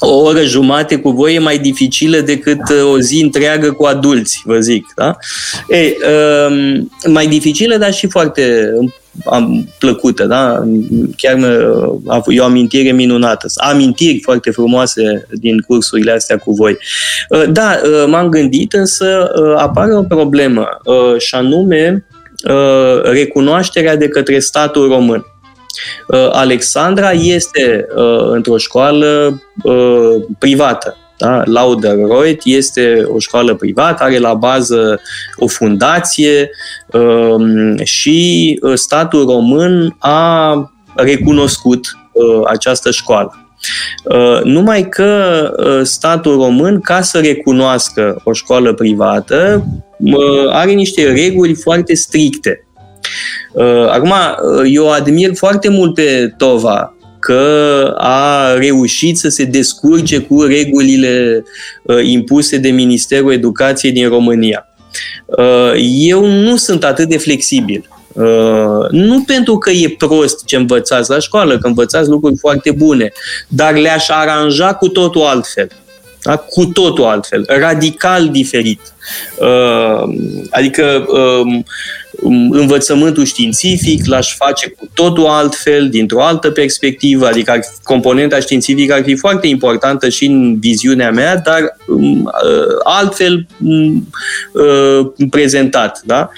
o oră jumate cu voi e mai dificilă decât uh, o zi întreagă cu adulți, vă zic. Da? Ei, um, mai dificilă, dar și foarte am plăcută, da? Chiar mă, eu amintire minunată, amintiri foarte frumoase din cursurile astea cu voi. Uh, da, uh, m-am gândit, însă apare o problemă, și anume recunoașterea de către statul român. Alexandra este uh, într-o școală uh, privată. Da? Lauderreut este o școală privată, are la bază o fundație uh, și statul român a recunoscut uh, această școală. Uh, numai că uh, statul român, ca să recunoască o școală privată, uh, are niște reguli foarte stricte. Uh, acum, uh, eu admir foarte mult pe Tova că a reușit să se descurce cu regulile uh, impuse de Ministerul Educației din România. Eu nu sunt atât de flexibil. Nu pentru că e prost ce învățați la școală, că învățați lucruri foarte bune, dar le-aș aranja cu totul altfel. Da? Cu totul altfel, radical diferit. Adică învățământul științific l-aș face cu totul altfel, dintr-o altă perspectivă, adică componenta științifică ar fi foarte importantă și în viziunea mea, dar um, altfel um, prezentat. Da?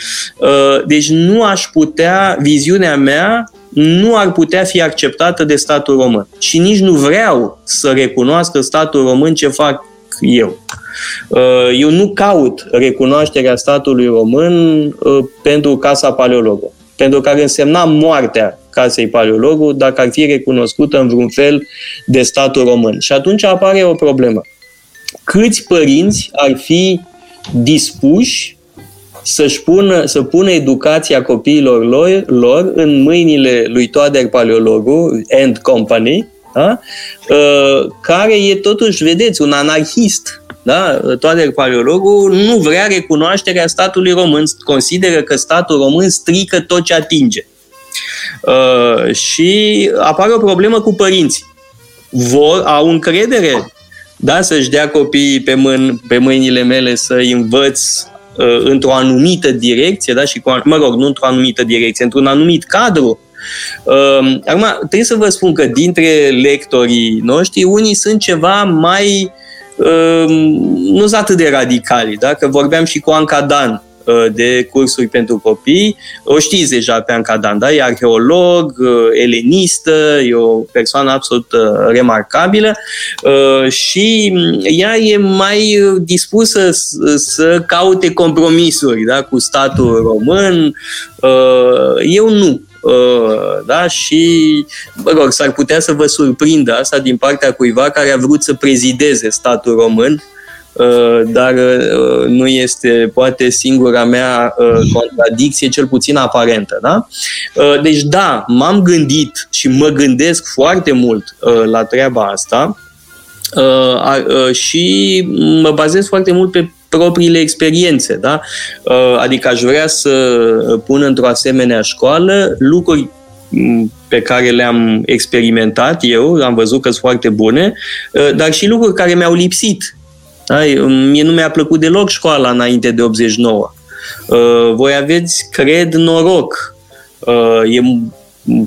Deci nu aș putea, viziunea mea nu ar putea fi acceptată de statul român. Și nici nu vreau să recunoască statul român ce fac eu. Eu nu caut recunoașterea statului român pentru Casa Paleologu, pentru că ar însemna moartea Casei Paleologu dacă ar fi recunoscută în vreun fel de statul român. Și atunci apare o problemă. Câți părinți ar fi dispuși să-și pună, să pună educația copiilor lor, lor în mâinile lui Toader Paleologu and Company, da? care e totuși, vedeți, un anarhist, da? Toader Paleologul nu vrea recunoașterea statului român, consideră că statul român strică tot ce atinge. Uh, și apare o problemă cu părinții. Vor, au încredere da, să-și dea copiii pe, mân, pe mâinile mele să învăț uh, într-o anumită direcție, da, și cu, mă rog, nu într-o anumită direcție, într-un anumit cadru. Uh, acum, trebuie să vă spun că dintre lectorii noștri, unii sunt ceva mai uh, nu sunt atât de radicali, da? că vorbeam și cu Anca Dan, Uh, de cursuri pentru copii. O știți deja pe Anca Dan, da? E arheolog, uh, elenistă, e o persoană absolut uh, remarcabilă și ea e mai dispusă să caute compromisuri da? cu statul român. Eu nu. da? Și, mă rog, s-ar putea să vă surprindă asta din partea cuiva care a vrut să prezideze statul român Uh, dar uh, nu este poate singura mea uh, contradicție, cel puțin aparentă. Da? Deci da, m-am gândit și mă gândesc foarte mult la treaba asta și mă bazez foarte mult pe propriile experiențe. Da? Adică aș vrea să pun într-o asemenea școală lucruri pe care le-am experimentat eu, am văzut că sunt foarte bune, dar și lucruri care mi-au lipsit da? Mie nu mi-a plăcut deloc școala înainte de 89. Uh, voi aveți, cred, noroc. Uh, e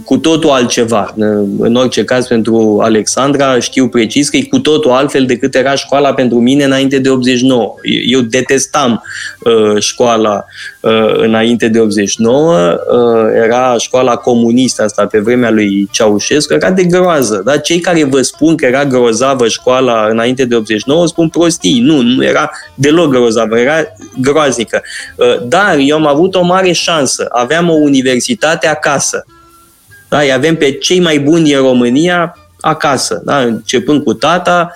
cu totul altceva. În orice caz, pentru Alexandra, știu precis că e cu totul altfel decât era școala pentru mine înainte de 89. Eu detestam uh, școala uh, înainte de 89. Uh, era școala comunistă asta pe vremea lui Ceaușescu. Era de groază. Da? Cei care vă spun că era grozavă școala înainte de 89 spun prostii. Nu, nu era deloc grozavă, era groaznică. Uh, dar eu am avut o mare șansă. Aveam o universitate acasă da? Îi avem pe cei mai buni din România acasă, da? începând cu tata,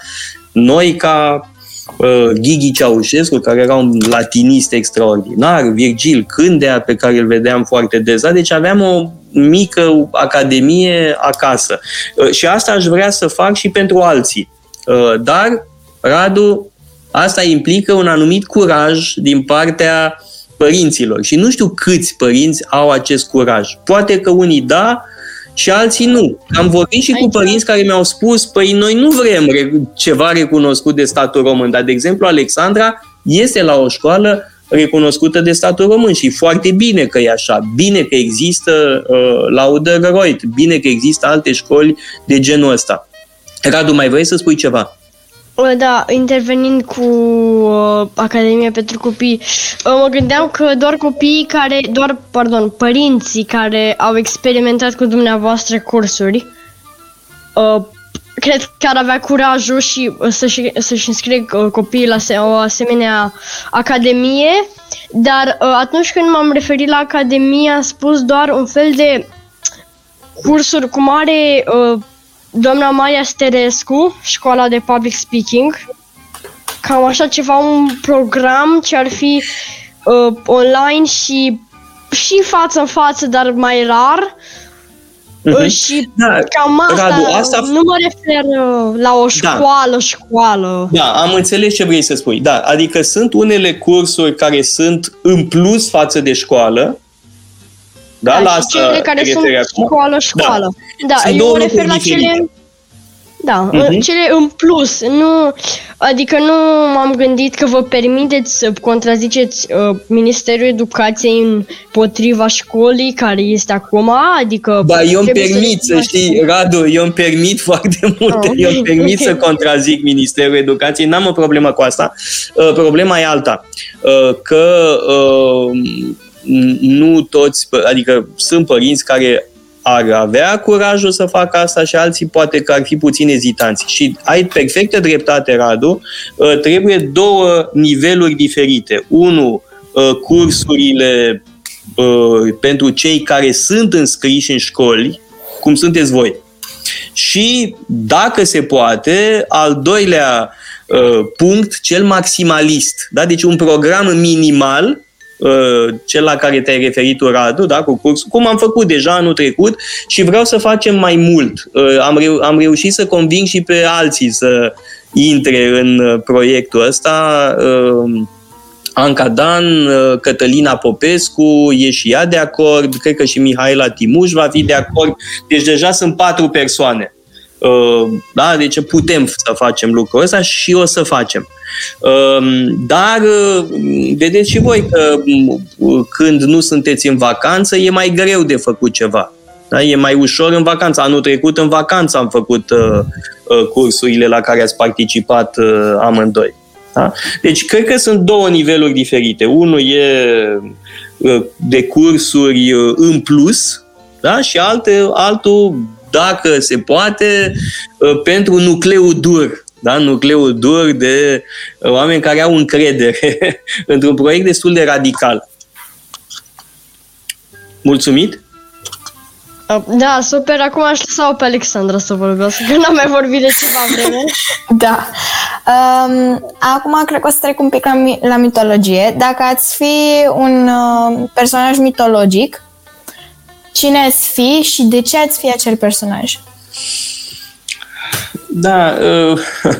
noi ca uh, Ghighi Ceaușescu, care era un latinist extraordinar, Virgil Cândea, pe care îl vedeam foarte des. Da? Deci aveam o mică academie acasă. Uh, și asta aș vrea să fac și pentru alții. Uh, dar, Radu, asta implică un anumit curaj din partea părinților. Și nu știu câți părinți au acest curaj. Poate că unii da, și alții nu. Am vorbit și cu părinți care mi-au spus, păi noi nu vrem ceva recunoscut de statul român, dar, de exemplu, Alexandra este la o școală recunoscută de statul român și foarte bine că e așa, bine că există uh, Lauderreut, bine că există alte școli de genul ăsta. Radu, mai vrei să spui ceva? Da, intervenind cu uh, Academia pentru Copii, uh, mă gândeam că doar copiii care, doar, pardon, părinții care au experimentat cu dumneavoastră cursuri, uh, cred că ar avea curajul și uh, să-și, să-și înscrie uh, copiii la o asemenea academie, dar uh, atunci când m-am referit la academie, am spus doar un fel de cursuri cum are uh, doamna Maria Sterescu, școala de public speaking, cam așa ceva, un program ce ar fi uh, online și și față în față, dar mai rar. Uh-huh. Și da, cam asta, Radu, asta, nu mă refer uh, la o da. școală, da. școală. Da, am înțeles ce vrei să spui. Da, adică sunt unele cursuri care sunt în plus față de școală, da, da la asta cele care sunt acum? școală, școală. Da, da eu mă refer la diferite. cele... Da, uh-huh. cele în plus, nu, adică nu m-am gândit că vă permiteți să contraziceți uh, Ministerul Educației împotriva școlii care este acum, adică... Da, eu îmi permit, să, să știi, Radu, eu îmi permit foarte *laughs* multe, oh. eu îmi permit okay. să contrazic Ministerul Educației, n-am o problemă cu asta, uh, problema e alta, uh, că uh, nu toți, adică sunt părinți care ar avea curajul să facă asta și alții poate că ar fi puțin ezitanți. Și ai perfectă dreptate, Radu, ă, trebuie două niveluri diferite. Unu, ă, cursurile ă, pentru cei care sunt înscriși în școli, cum sunteți voi. Și, dacă se poate, al doilea punct, cel maximalist. Da? Deci un program minimal Uh, cel la care te-ai referit tu, Radu, da, cu cursul, cum am făcut deja anul trecut și vreau să facem mai mult. Uh, am, reu- am reușit să conving și pe alții să intre în uh, proiectul ăsta. Anca Dan, Cătălina Popescu, e și ea de acord, cred că și Mihaela Timuș va fi de acord. Deci deja sunt patru persoane. Da? Deci putem să facem lucrul ăsta și o să facem. Dar vedeți și voi că când nu sunteți în vacanță e mai greu de făcut ceva. Da? E mai ușor în vacanță. Anul trecut în vacanță am făcut uh, uh, cursurile la care ați participat uh, amândoi. Da? Deci cred că sunt două niveluri diferite. Unul e uh, de cursuri uh, în plus da? și alte, altul, dacă se poate, uh, pentru nucleul dur. Da? Nucleul dur de oameni care au încredere *laughs* într-un proiect destul de radical. Mulțumit? Da, super. Acum aș lăsa pe Alexandra să vorbească, că n-am mai vorbit de ceva vreme. *laughs* Da. Um, acum cred că o să trec un pic la, la mitologie. Dacă ați fi un uh, personaj mitologic, cine ați fi și de ce ați fi acel personaj? Da, uh, *laughs*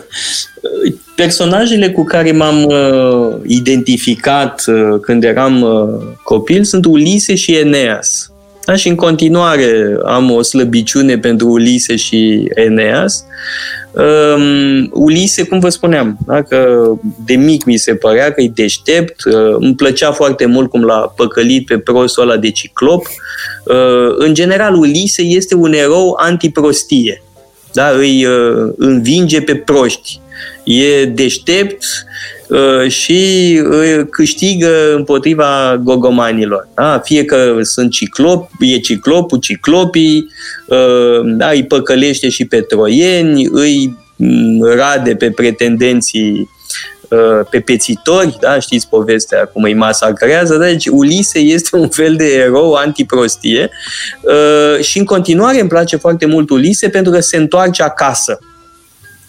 personajele cu care m-am uh, identificat uh, când eram uh, copil sunt Ulise și Eneas. Da? Și în continuare am o slăbiciune pentru Ulise și Eneas. Um, Ulise, cum vă spuneam, da? că de mic mi se părea că e deștept, uh, îmi plăcea foarte mult cum l-a păcălit pe prostul ăla de ciclop. Uh, în general, Ulise este un erou antiprostie. Da? Îi uh, învinge pe proști. E deștept, Uh, și uh, câștigă împotriva gogomanilor. Da? Fie că sunt ciclop, e ciclopul, ciclopii, uh, da? îi păcălește și pe troieni, îi mm, rade pe pretendenții pe pețitori, da? știți povestea cum îi masacrează, deci Ulise este un fel de erou antiprostie și în continuare îmi place foarte mult Ulise pentru că se întoarce acasă.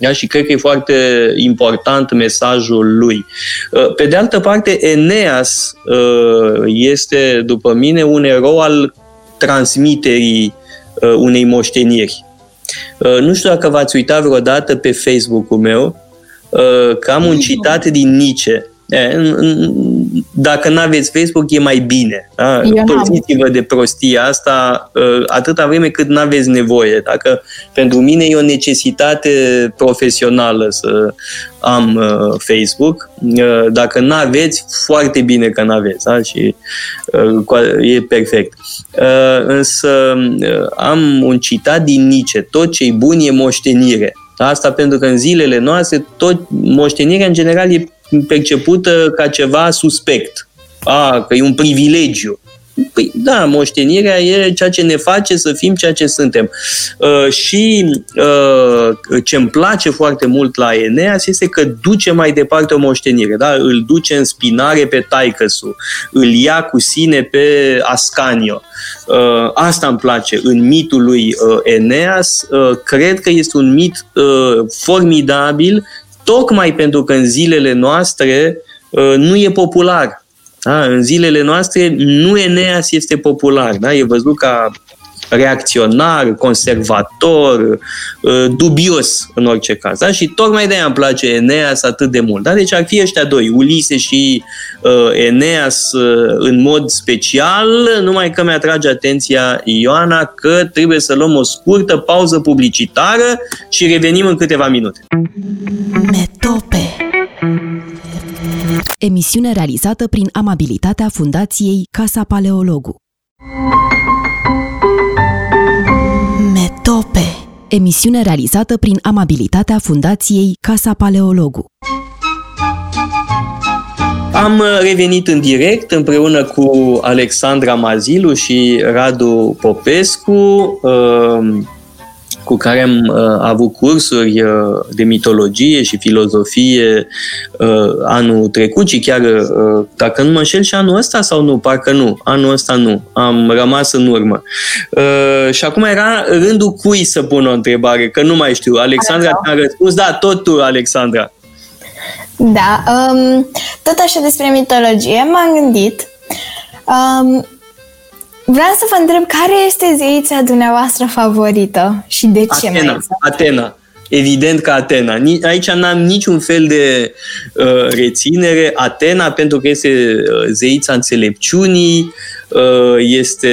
Da? Și cred că e foarte important mesajul lui. Uh, pe de altă parte, Eneas uh, este, după mine, un erou al transmiterii uh, unei moșteniri. Nu știu dacă v-ați uitat vreodată pe Facebook-ul meu că am un citat din Nietzsche dacă nu aveți Facebook, e mai bine. Da? Părțiți-vă de prostia asta ă, atâta vreme cât nu aveți nevoie. Dacă pentru mine e o necesitate profesională să am uh, Facebook. Uh, dacă nu aveți, foarte bine că nu aveți. Da? Și uh, e perfect. Uh, însă uh, am un citat din Nietzsche. Tot ce e bun e moștenire. Asta pentru că în zilele noastre tot moștenirea în general e percepută ca ceva suspect. A, că e un privilegiu. Păi da, moștenirea e ceea ce ne face să fim ceea ce suntem. Uh, și uh, ce îmi place foarte mult la Eneas este că duce mai departe o moștenire. Da? Îl duce în spinare pe taicăsu, îl ia cu sine pe Ascanio. Uh, asta îmi place în mitul lui uh, Eneas. Uh, cred că este un mit uh, formidabil tocmai pentru că în zilele noastre uh, nu e popular. Da? În zilele noastre nu Eneas este popular. Da? E văzut ca reacționar, conservator, uh, dubios în orice caz. Da? Și tocmai de-aia îmi place Eneas atât de mult. Da? Deci ar fi ăștia doi, Ulise și uh, Eneas uh, în mod special, numai că mi-atrage atenția Ioana că trebuie să luăm o scurtă pauză publicitară și revenim în câteva minute. Metope Emisiune realizată prin amabilitatea Fundației Casa Paleologu. Metope Emisiune realizată prin amabilitatea Fundației Casa Paleologu. Am revenit în direct împreună cu Alexandra Mazilu și Radu Popescu. Uh, cu care am uh, avut cursuri uh, de mitologie și filozofie uh, anul trecut și chiar, uh, dacă nu mă înșel, și anul ăsta sau nu? Parcă nu. Anul ăsta nu. Am rămas în urmă. Uh, și acum era rândul cui să pun o întrebare, că nu mai știu. Alexandra ți-a răspuns? Da, tot tu, Alexandra. Da, um, tot așa despre mitologie m-am gândit um, Vreau să vă întreb care este zeița dumneavoastră favorită și de ce Atena, mai exact? Atena. Evident că Atena. Aici n-am niciun fel de uh, reținere. Atena, pentru că este uh, zeița înțelepciunii, uh, este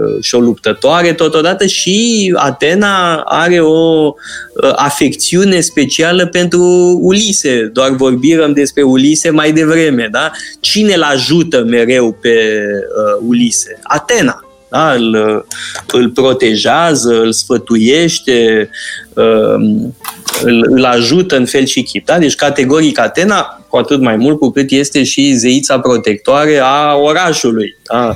uh, și o luptătoare totodată și Atena are o uh, afecțiune specială pentru Ulise. Doar vorbim despre Ulise mai devreme. Da? Cine îl ajută mereu pe uh, Ulise? Atena da? îl, îl protejează, îl sfătuiește, um, îl, îl ajută în fel și chip. Da? Deci categoric Atena, cu atât mai mult cu cât este și zeița protectoare a orașului. Da?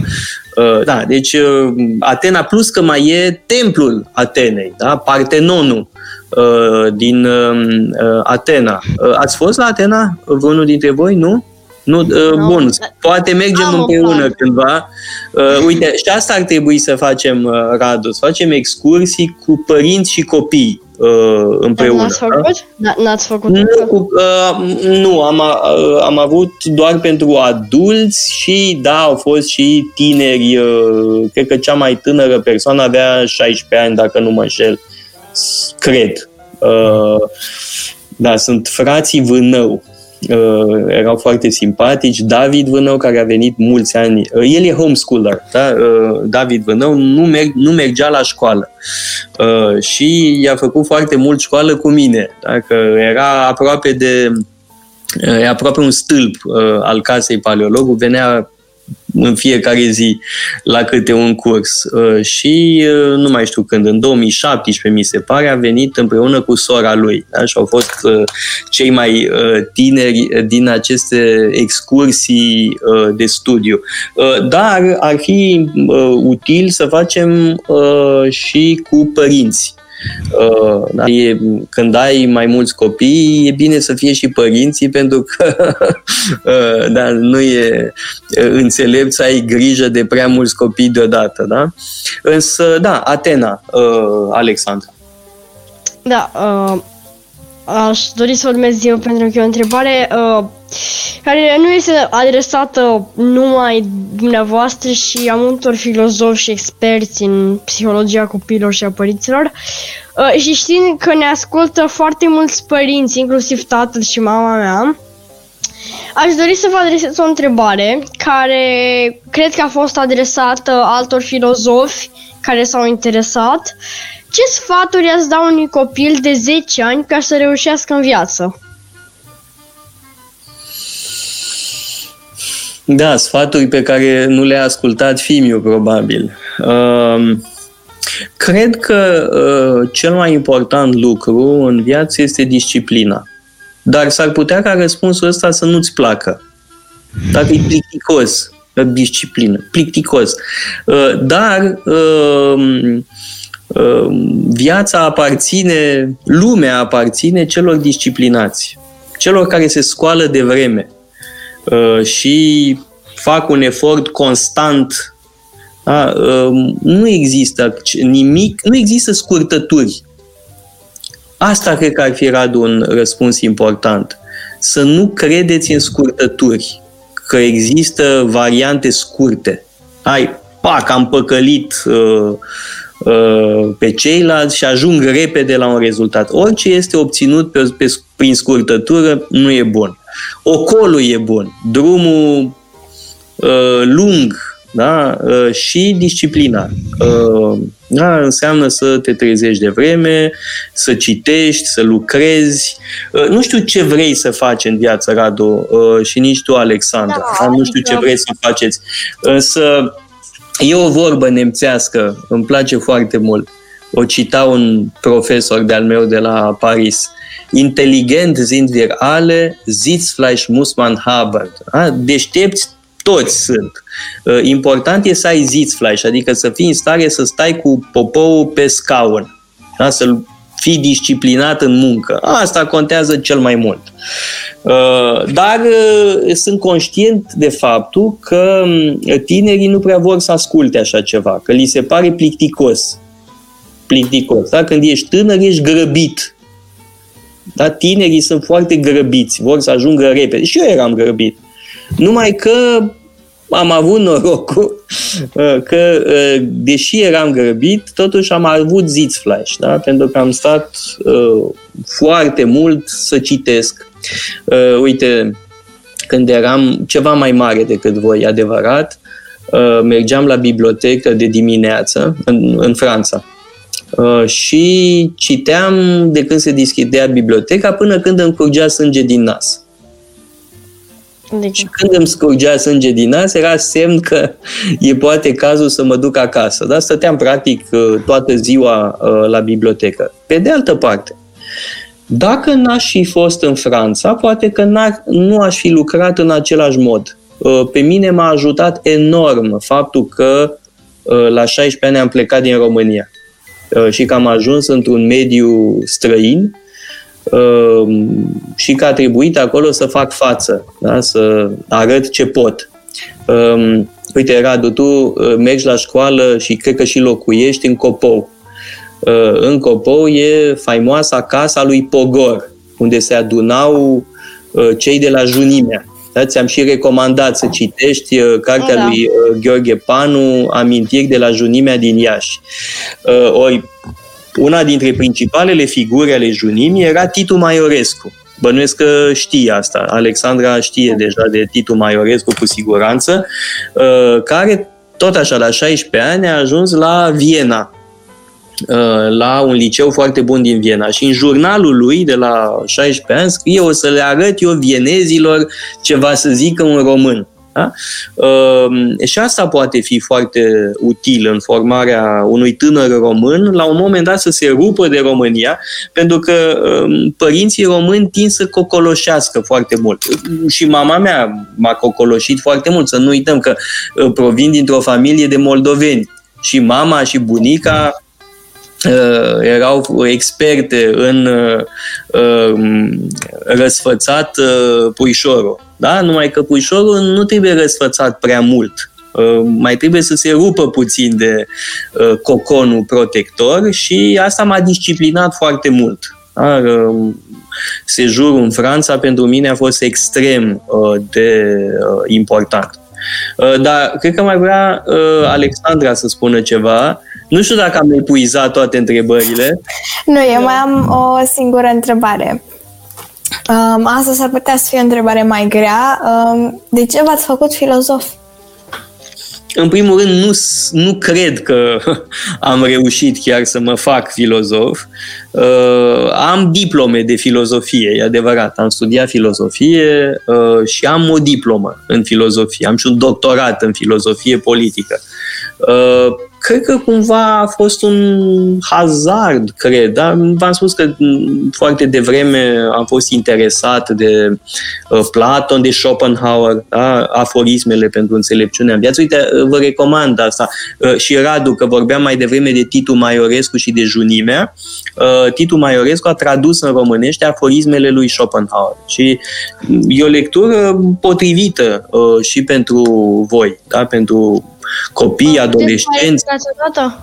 Uh, da, deci uh, Atena plus că mai e templul Atenei, da? Partenonul uh, din um, Atena. Ați fost la Atena? Vreunul dintre voi, nu? Nu, uh, no. Bun, poate mergem Am împreună cândva. Uh, uite, și asta ar trebui să facem, uh, Radu, să facem excursii cu părinți și copii uh, împreună. N-ați făcut? Da? N-ați făcut? Nu, cu, uh, nu am, uh, am avut doar pentru adulți și da, au fost și tineri. Uh, cred că cea mai tânără persoană avea 16 ani, dacă nu mă înșel. Cred. Uh, da, sunt frații Vânău uh, erau foarte simpatici. David Vânău, care a venit mulți ani, uh, el e homeschooler, da? uh, David Vânău nu, merg, nu mergea la școală uh, și i-a făcut foarte mult școală cu mine, da? că era aproape de uh, e aproape un stâlp uh, al casei paleologul, venea în fiecare zi la câte un curs. Uh, și uh, nu mai știu când, în 2017 mi se pare, a venit împreună cu sora lui. Da? Și au fost uh, cei mai tineri din aceste excursii de studiu. Dar ar fi util să facem și cu părinți Uh, da? e, când ai mai mulți copii, e bine să fie și părinții, pentru că *laughs* uh, da, nu e înțelept să ai grijă de prea mulți copii deodată. Da? Însă, da, Atena, uh, Alexandra. Da, uh, aș dori să urmez eu pentru că e o întrebare uh, care nu este adresată numai dumneavoastră și a multor filozofi și experți în psihologia copiilor și a părinților. Uh, și știind că ne ascultă foarte mulți părinți, inclusiv tatăl și mama mea, Aș dori să vă adresez o întrebare care cred că a fost adresată altor filozofi care s-au interesat. Ce sfaturi ați da unui copil de 10 ani ca să reușească în viață? Da, sfaturi pe care nu le-a ascultat Fimiu, probabil. Uh, cred că uh, cel mai important lucru în viață este disciplina. Dar s-ar putea ca răspunsul ăsta să nu-ți placă. Dacă e plicticos, disciplină, plicticos. Uh, dar uh, uh, viața aparține, lumea aparține celor disciplinați, celor care se scoală de vreme, Uh, și fac un efort constant. Da? Uh, nu există nimic, nu există scurtături. Asta cred că ar fi, Radu, un răspuns important. Să nu credeți în scurtături, că există variante scurte. Ai, pac, am păcălit uh, uh, pe ceilalți și ajung repede la un rezultat. Orice este obținut pe, pe, prin scurtătură nu e bun. Ocolul e bun, drumul uh, lung da? Uh, și disciplina. Uh, da? Înseamnă să te trezești de vreme, să citești, să lucrezi. Uh, nu știu ce vrei să faci în viață, Radu, uh, și nici tu, Alexandra. Da, da? Nu știu ce adică- vrei să faceți. Însă e o vorbă nemțească, îmi place foarte mult. O cita un profesor de-al meu de la Paris. Inteligent sind wir alle, Sitzfleisch muss man haben. Da? Deștepți toți sunt. Uh, important e să ai Sitzfleisch, adică să fii în stare să stai cu popoul pe scaun, da? să fii disciplinat în muncă. Asta contează cel mai mult. Uh, dar uh, sunt conștient de faptul că um, tinerii nu prea vor să asculte așa ceva, că li se pare plicticos. Plicticos. Da? Când ești tânăr, ești grăbit da? Tinerii sunt foarte grăbiți, vor să ajungă repede. Și eu eram grăbit. Numai că am avut norocul că, deși eram grăbit, totuși am avut ziț flash, da? pentru că am stat foarte mult să citesc. Uite, când eram ceva mai mare decât voi, adevărat, mergeam la bibliotecă de dimineață în, în Franța Uh, și citeam de când se deschidea biblioteca până când îmi curgea sânge din nas. Deci. Și când îmi scurgea sânge din nas, era semn că e poate cazul să mă duc acasă. Dar stăteam practic uh, toată ziua uh, la bibliotecă. Pe de altă parte, dacă n-aș fi fost în Franța, poate că nu aș fi lucrat în același mod. Pe mine m-a ajutat enorm faptul că la 16 ani am plecat din România. Uh, și că am ajuns într-un mediu străin uh, și că a trebuit acolo să fac față, da? să arăt ce pot. Um, uite, Radu, tu uh, mergi la școală și cred că și locuiești în Copou. În Copou e faimoasa casa lui Pogor, unde se adunau cei de la Junimea. Da? Ți-am și recomandat să citești uh, cartea da. lui uh, Gheorghe Panu, Amintiri de la Junimea din Iași. Uh, ori, una dintre principalele figuri ale Junimii era Titu Maiorescu. Bănuiesc că știe asta. Alexandra știe deja de Titu Maiorescu cu siguranță, care tot așa, la 16 ani, a ajuns la Viena, Uh, la un liceu foarte bun din Viena și în jurnalul lui de la 16 ani scrie o să le arăt eu vienezilor ceva să zică un român. Da? Uh, și asta poate fi foarte util în formarea unui tânăr român, la un moment dat să se rupă de România, pentru că uh, părinții români tind să cocoloșească foarte mult. Și mama mea m-a cocoloșit foarte mult, să nu uităm că uh, provin dintr-o familie de moldoveni. Și mama și bunica uh, erau experte în uh, um, răsfățat uh, puișorul. Da? Numai că puișorul nu trebuie răsfățat prea mult. Uh, mai trebuie să se rupă puțin de uh, coconul protector și asta m-a disciplinat foarte mult. Da? Uh, sejurul în Franța pentru mine a fost extrem uh, de uh, important. Uh, dar cred că mai vrea uh, Alexandra să spună ceva nu știu dacă am epuizat toate întrebările. Nu, eu mai am o singură întrebare. Um, asta s-ar putea să fie o întrebare mai grea. Um, de ce v-ați făcut filozof? În primul rând, nu, nu cred că *laughs* am reușit chiar să mă fac filozof. Uh, am diplome de filozofie, e adevărat. Am studiat filozofie uh, și am o diplomă în filozofie. Am și un doctorat în filozofie politică. Uh, cred că cumva a fost un hazard, cred, dar v-am spus că foarte devreme am fost interesat de uh, Platon, de Schopenhauer, da? aforismele pentru înțelepciunea în viață. Uite, uh, vă recomand asta. Uh, și Radu, că vorbeam mai devreme de Titu Maiorescu și de Junimea, uh, Titu Maiorescu a tradus în românește aforismele lui Schopenhauer și e o lectură potrivită uh, și pentru voi, da? pentru copii, adolescenți.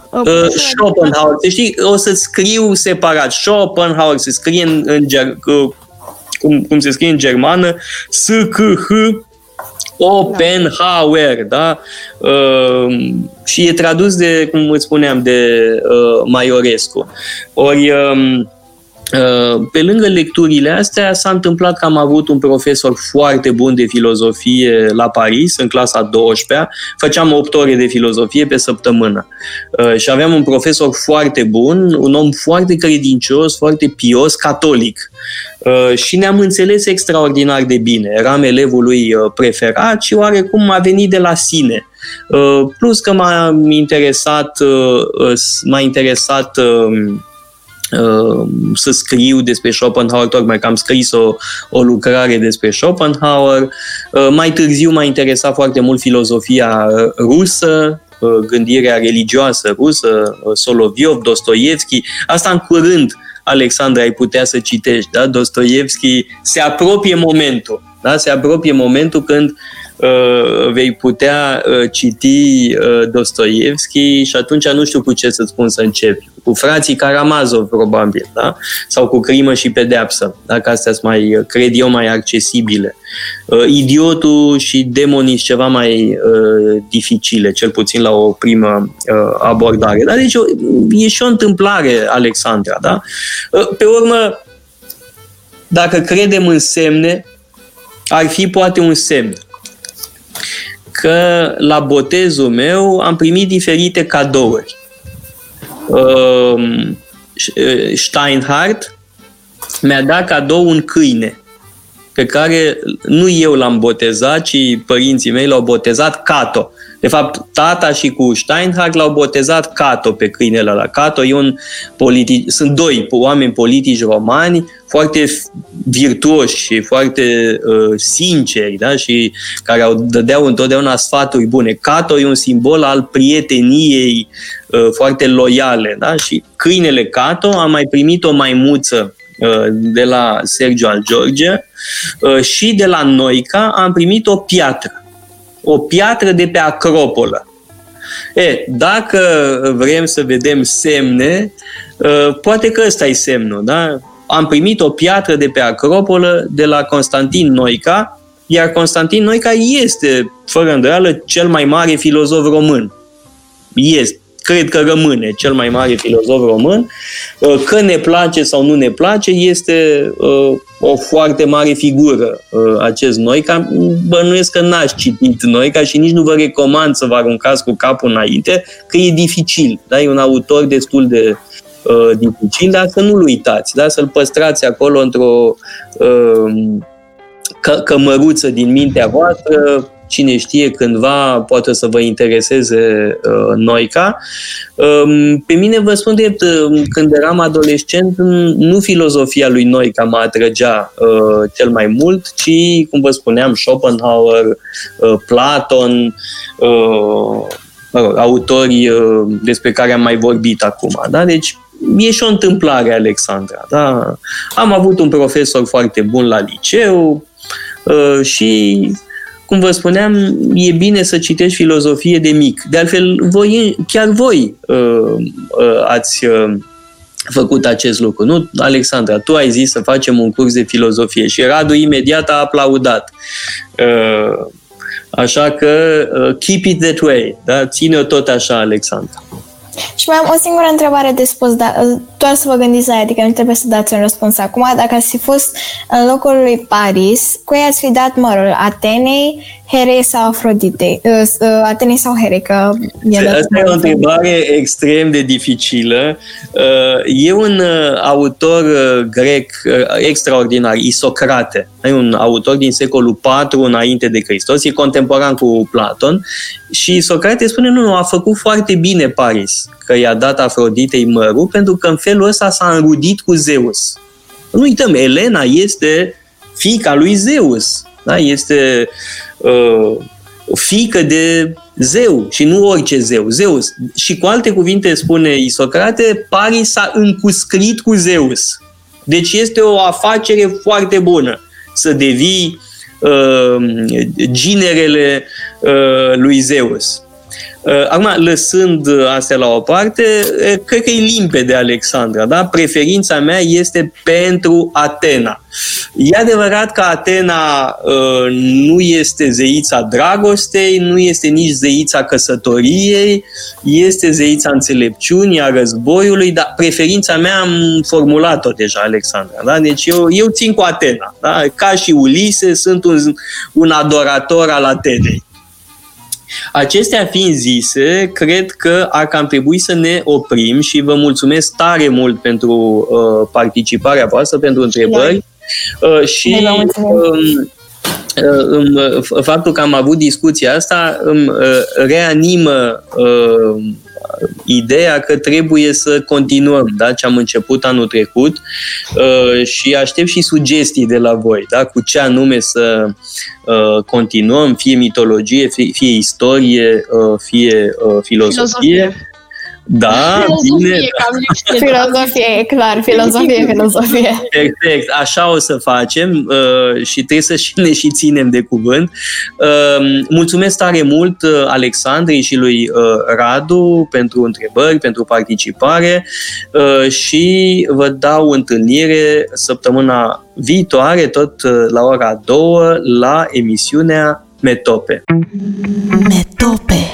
Uh, Schopenhauer, să știi, o să scriu separat. Schopenhauer se scrie în, în ger, cum, cum se scrie în germană, S, C, H, Oppenhauer, da? Uh, și e tradus de, cum îți spuneam, de uh, Maiorescu. Ori uh, Uh, pe lângă lecturile astea, s-a întâmplat că am avut un profesor foarte bun de filozofie la Paris, în clasa 12 făceam 8 ore de filozofie pe săptămână. Uh, și aveam un profesor foarte bun, un om foarte credincios, foarte pios, catolic. Uh, și ne-am înțeles extraordinar de bine. Eram elevul lui preferat și oarecum a venit de la sine. Plus că m-a interesat, m-a interesat Uh, să scriu despre Schopenhauer, tocmai că am scris o, o lucrare despre Schopenhauer. Uh, mai târziu m-a interesat foarte mult filozofia uh, rusă, gândirea religioasă rusă, Soloviov, Dostoevski. Asta în curând, Alexandra, ai putea să citești, da? Dostoevski se apropie momentul, da? Se apropie momentul când uh, vei putea uh, citi uh, Dostoevski și atunci nu știu cu ce să-ți spun să începi. Cu frații Karamazov, probabil, da? Sau cu Crimă și Pedeapsă, dacă astea sunt mai, cred eu, mai accesibile. Uh, idiotul și demonii ceva mai uh, dificile, cel puțin la o primă uh, abordare. Dar deci e și o întâmplare, Alexandra, da? Uh, pe urmă, dacă credem în semne, ar fi poate un semn că la botezul meu am primit diferite cadouri. Uh, Steinhardt mi-a dat cadou un câine pe care nu eu l-am botezat, ci părinții mei l-au botezat Cato. De fapt, tata și cu Steinhardt l-au botezat Cato pe câinele ăla. Cato e un politic, sunt doi oameni politici romani foarte virtuoși și foarte uh, sinceri da? și care au dădeau întotdeauna sfaturi bune. Cato e un simbol al prieteniei uh, foarte loiale da? și câinele Cato a mai primit o maimuță uh, de la Sergio al George uh, și de la Noica am primit o piatră o piatră de pe Acropolă. E, dacă vrem să vedem semne, ă, poate că ăsta e semnul, da? Am primit o piatră de pe Acropolă de la Constantin Noica, iar Constantin Noica este, fără îndoială, cel mai mare filozof român. Este cred că rămâne cel mai mare filozof român. Uh, că ne place sau nu ne place, este uh, o foarte mare figură uh, acest Noica. Bănuiesc că n-ați citit Noica și nici nu vă recomand să vă aruncați cu capul înainte, că e dificil. Da? E un autor destul de dificil, dar să nu-l uitați, da? să-l păstrați acolo într-o cămăruță din mintea voastră, cine știe cândva poate să vă intereseze uh, Noica. Um, pe mine vă spun drept, um, când eram adolescent, nu filozofia lui Noica mă atrăgea uh, cel mai mult, ci, cum vă spuneam, Schopenhauer, uh, Platon, uh, autori uh, despre care am mai vorbit acum. Da? Deci e și o întâmplare, Alexandra. Da? Am avut un profesor foarte bun la liceu uh, și cum vă spuneam, e bine să citești filozofie de mic. De altfel, voi, chiar voi uh, uh, ați uh, făcut acest lucru, nu? Alexandra, tu ai zis să facem un curs de filozofie și Radu imediat a aplaudat. Uh, așa că uh, keep it that way, da? Ține-o tot așa, Alexandra. Și mai am o singură întrebare de spus, dar doar să vă gândiți la ea, adică nu trebuie să dați un răspuns acum. Dacă ați fi fost în locul lui Paris, cui ați fi dat mărul? Atenei, Herei sau Afroditei? Uh, uh, Atenei sau Herei? Că Asta e o întrebare extrem de dificilă. Uh, e un autor grec extraordinar, Isocrate. E un autor din secolul IV înainte de Hristos, e contemporan cu Platon și Socrate spune, nu, nu, a făcut foarte bine Paris, că i-a dat Afroditei mărul, pentru că în felul ăsta s-a înrudit cu Zeus. Nu uităm, Elena este fica lui Zeus. Da? Este uh, fică de zeu și nu orice zeu, Zeus. Și cu alte cuvinte spune Isocrate, Paris s-a încuscrit cu Zeus. Deci este o afacere foarte bună să devii uh, ginerele uh, lui Zeus. Uh, acum, lăsând astea la o parte, uh, cred că e limpede, Alexandra. Da? Preferința mea este pentru Atena. E adevărat că Atena uh, nu este zeița dragostei, nu este nici zeița căsătoriei, este zeița înțelepciunii, a războiului, dar preferința mea am formulat-o deja, Alexandra. Da? Deci eu, eu țin cu Atena. Da? Ca și Ulise, sunt un, un adorator al Atenei. Acestea fiind zise, cred că ar cam trebui să ne oprim și vă mulțumesc tare mult pentru uh, participarea voastră, pentru întrebări. Uh, și um, uh, uh, faptul că am avut discuția asta îmi uh, reanimă uh, ideea că trebuie să continuăm da, ce am început anul trecut uh, și aștept și sugestii de la voi, da, cu ce anume să uh, continuăm, fie mitologie, fie, fie istorie, uh, fie uh, filozofie. filozofie Da, bine. Filozofie, că am lipsit. Filozofie, e clar, filozofie, *laughs* filozofie. Perfect, așa o să facem uh, și trebuie să și ne și ținem de cuvânt. Uh, mulțumesc tare mult uh, Alexandrei și lui uh, Radu pentru întrebări, pentru participare uh, și vă dau întâlnire săptămâna viitoare, tot uh, la ora 2, la emisiunea Metope. Metope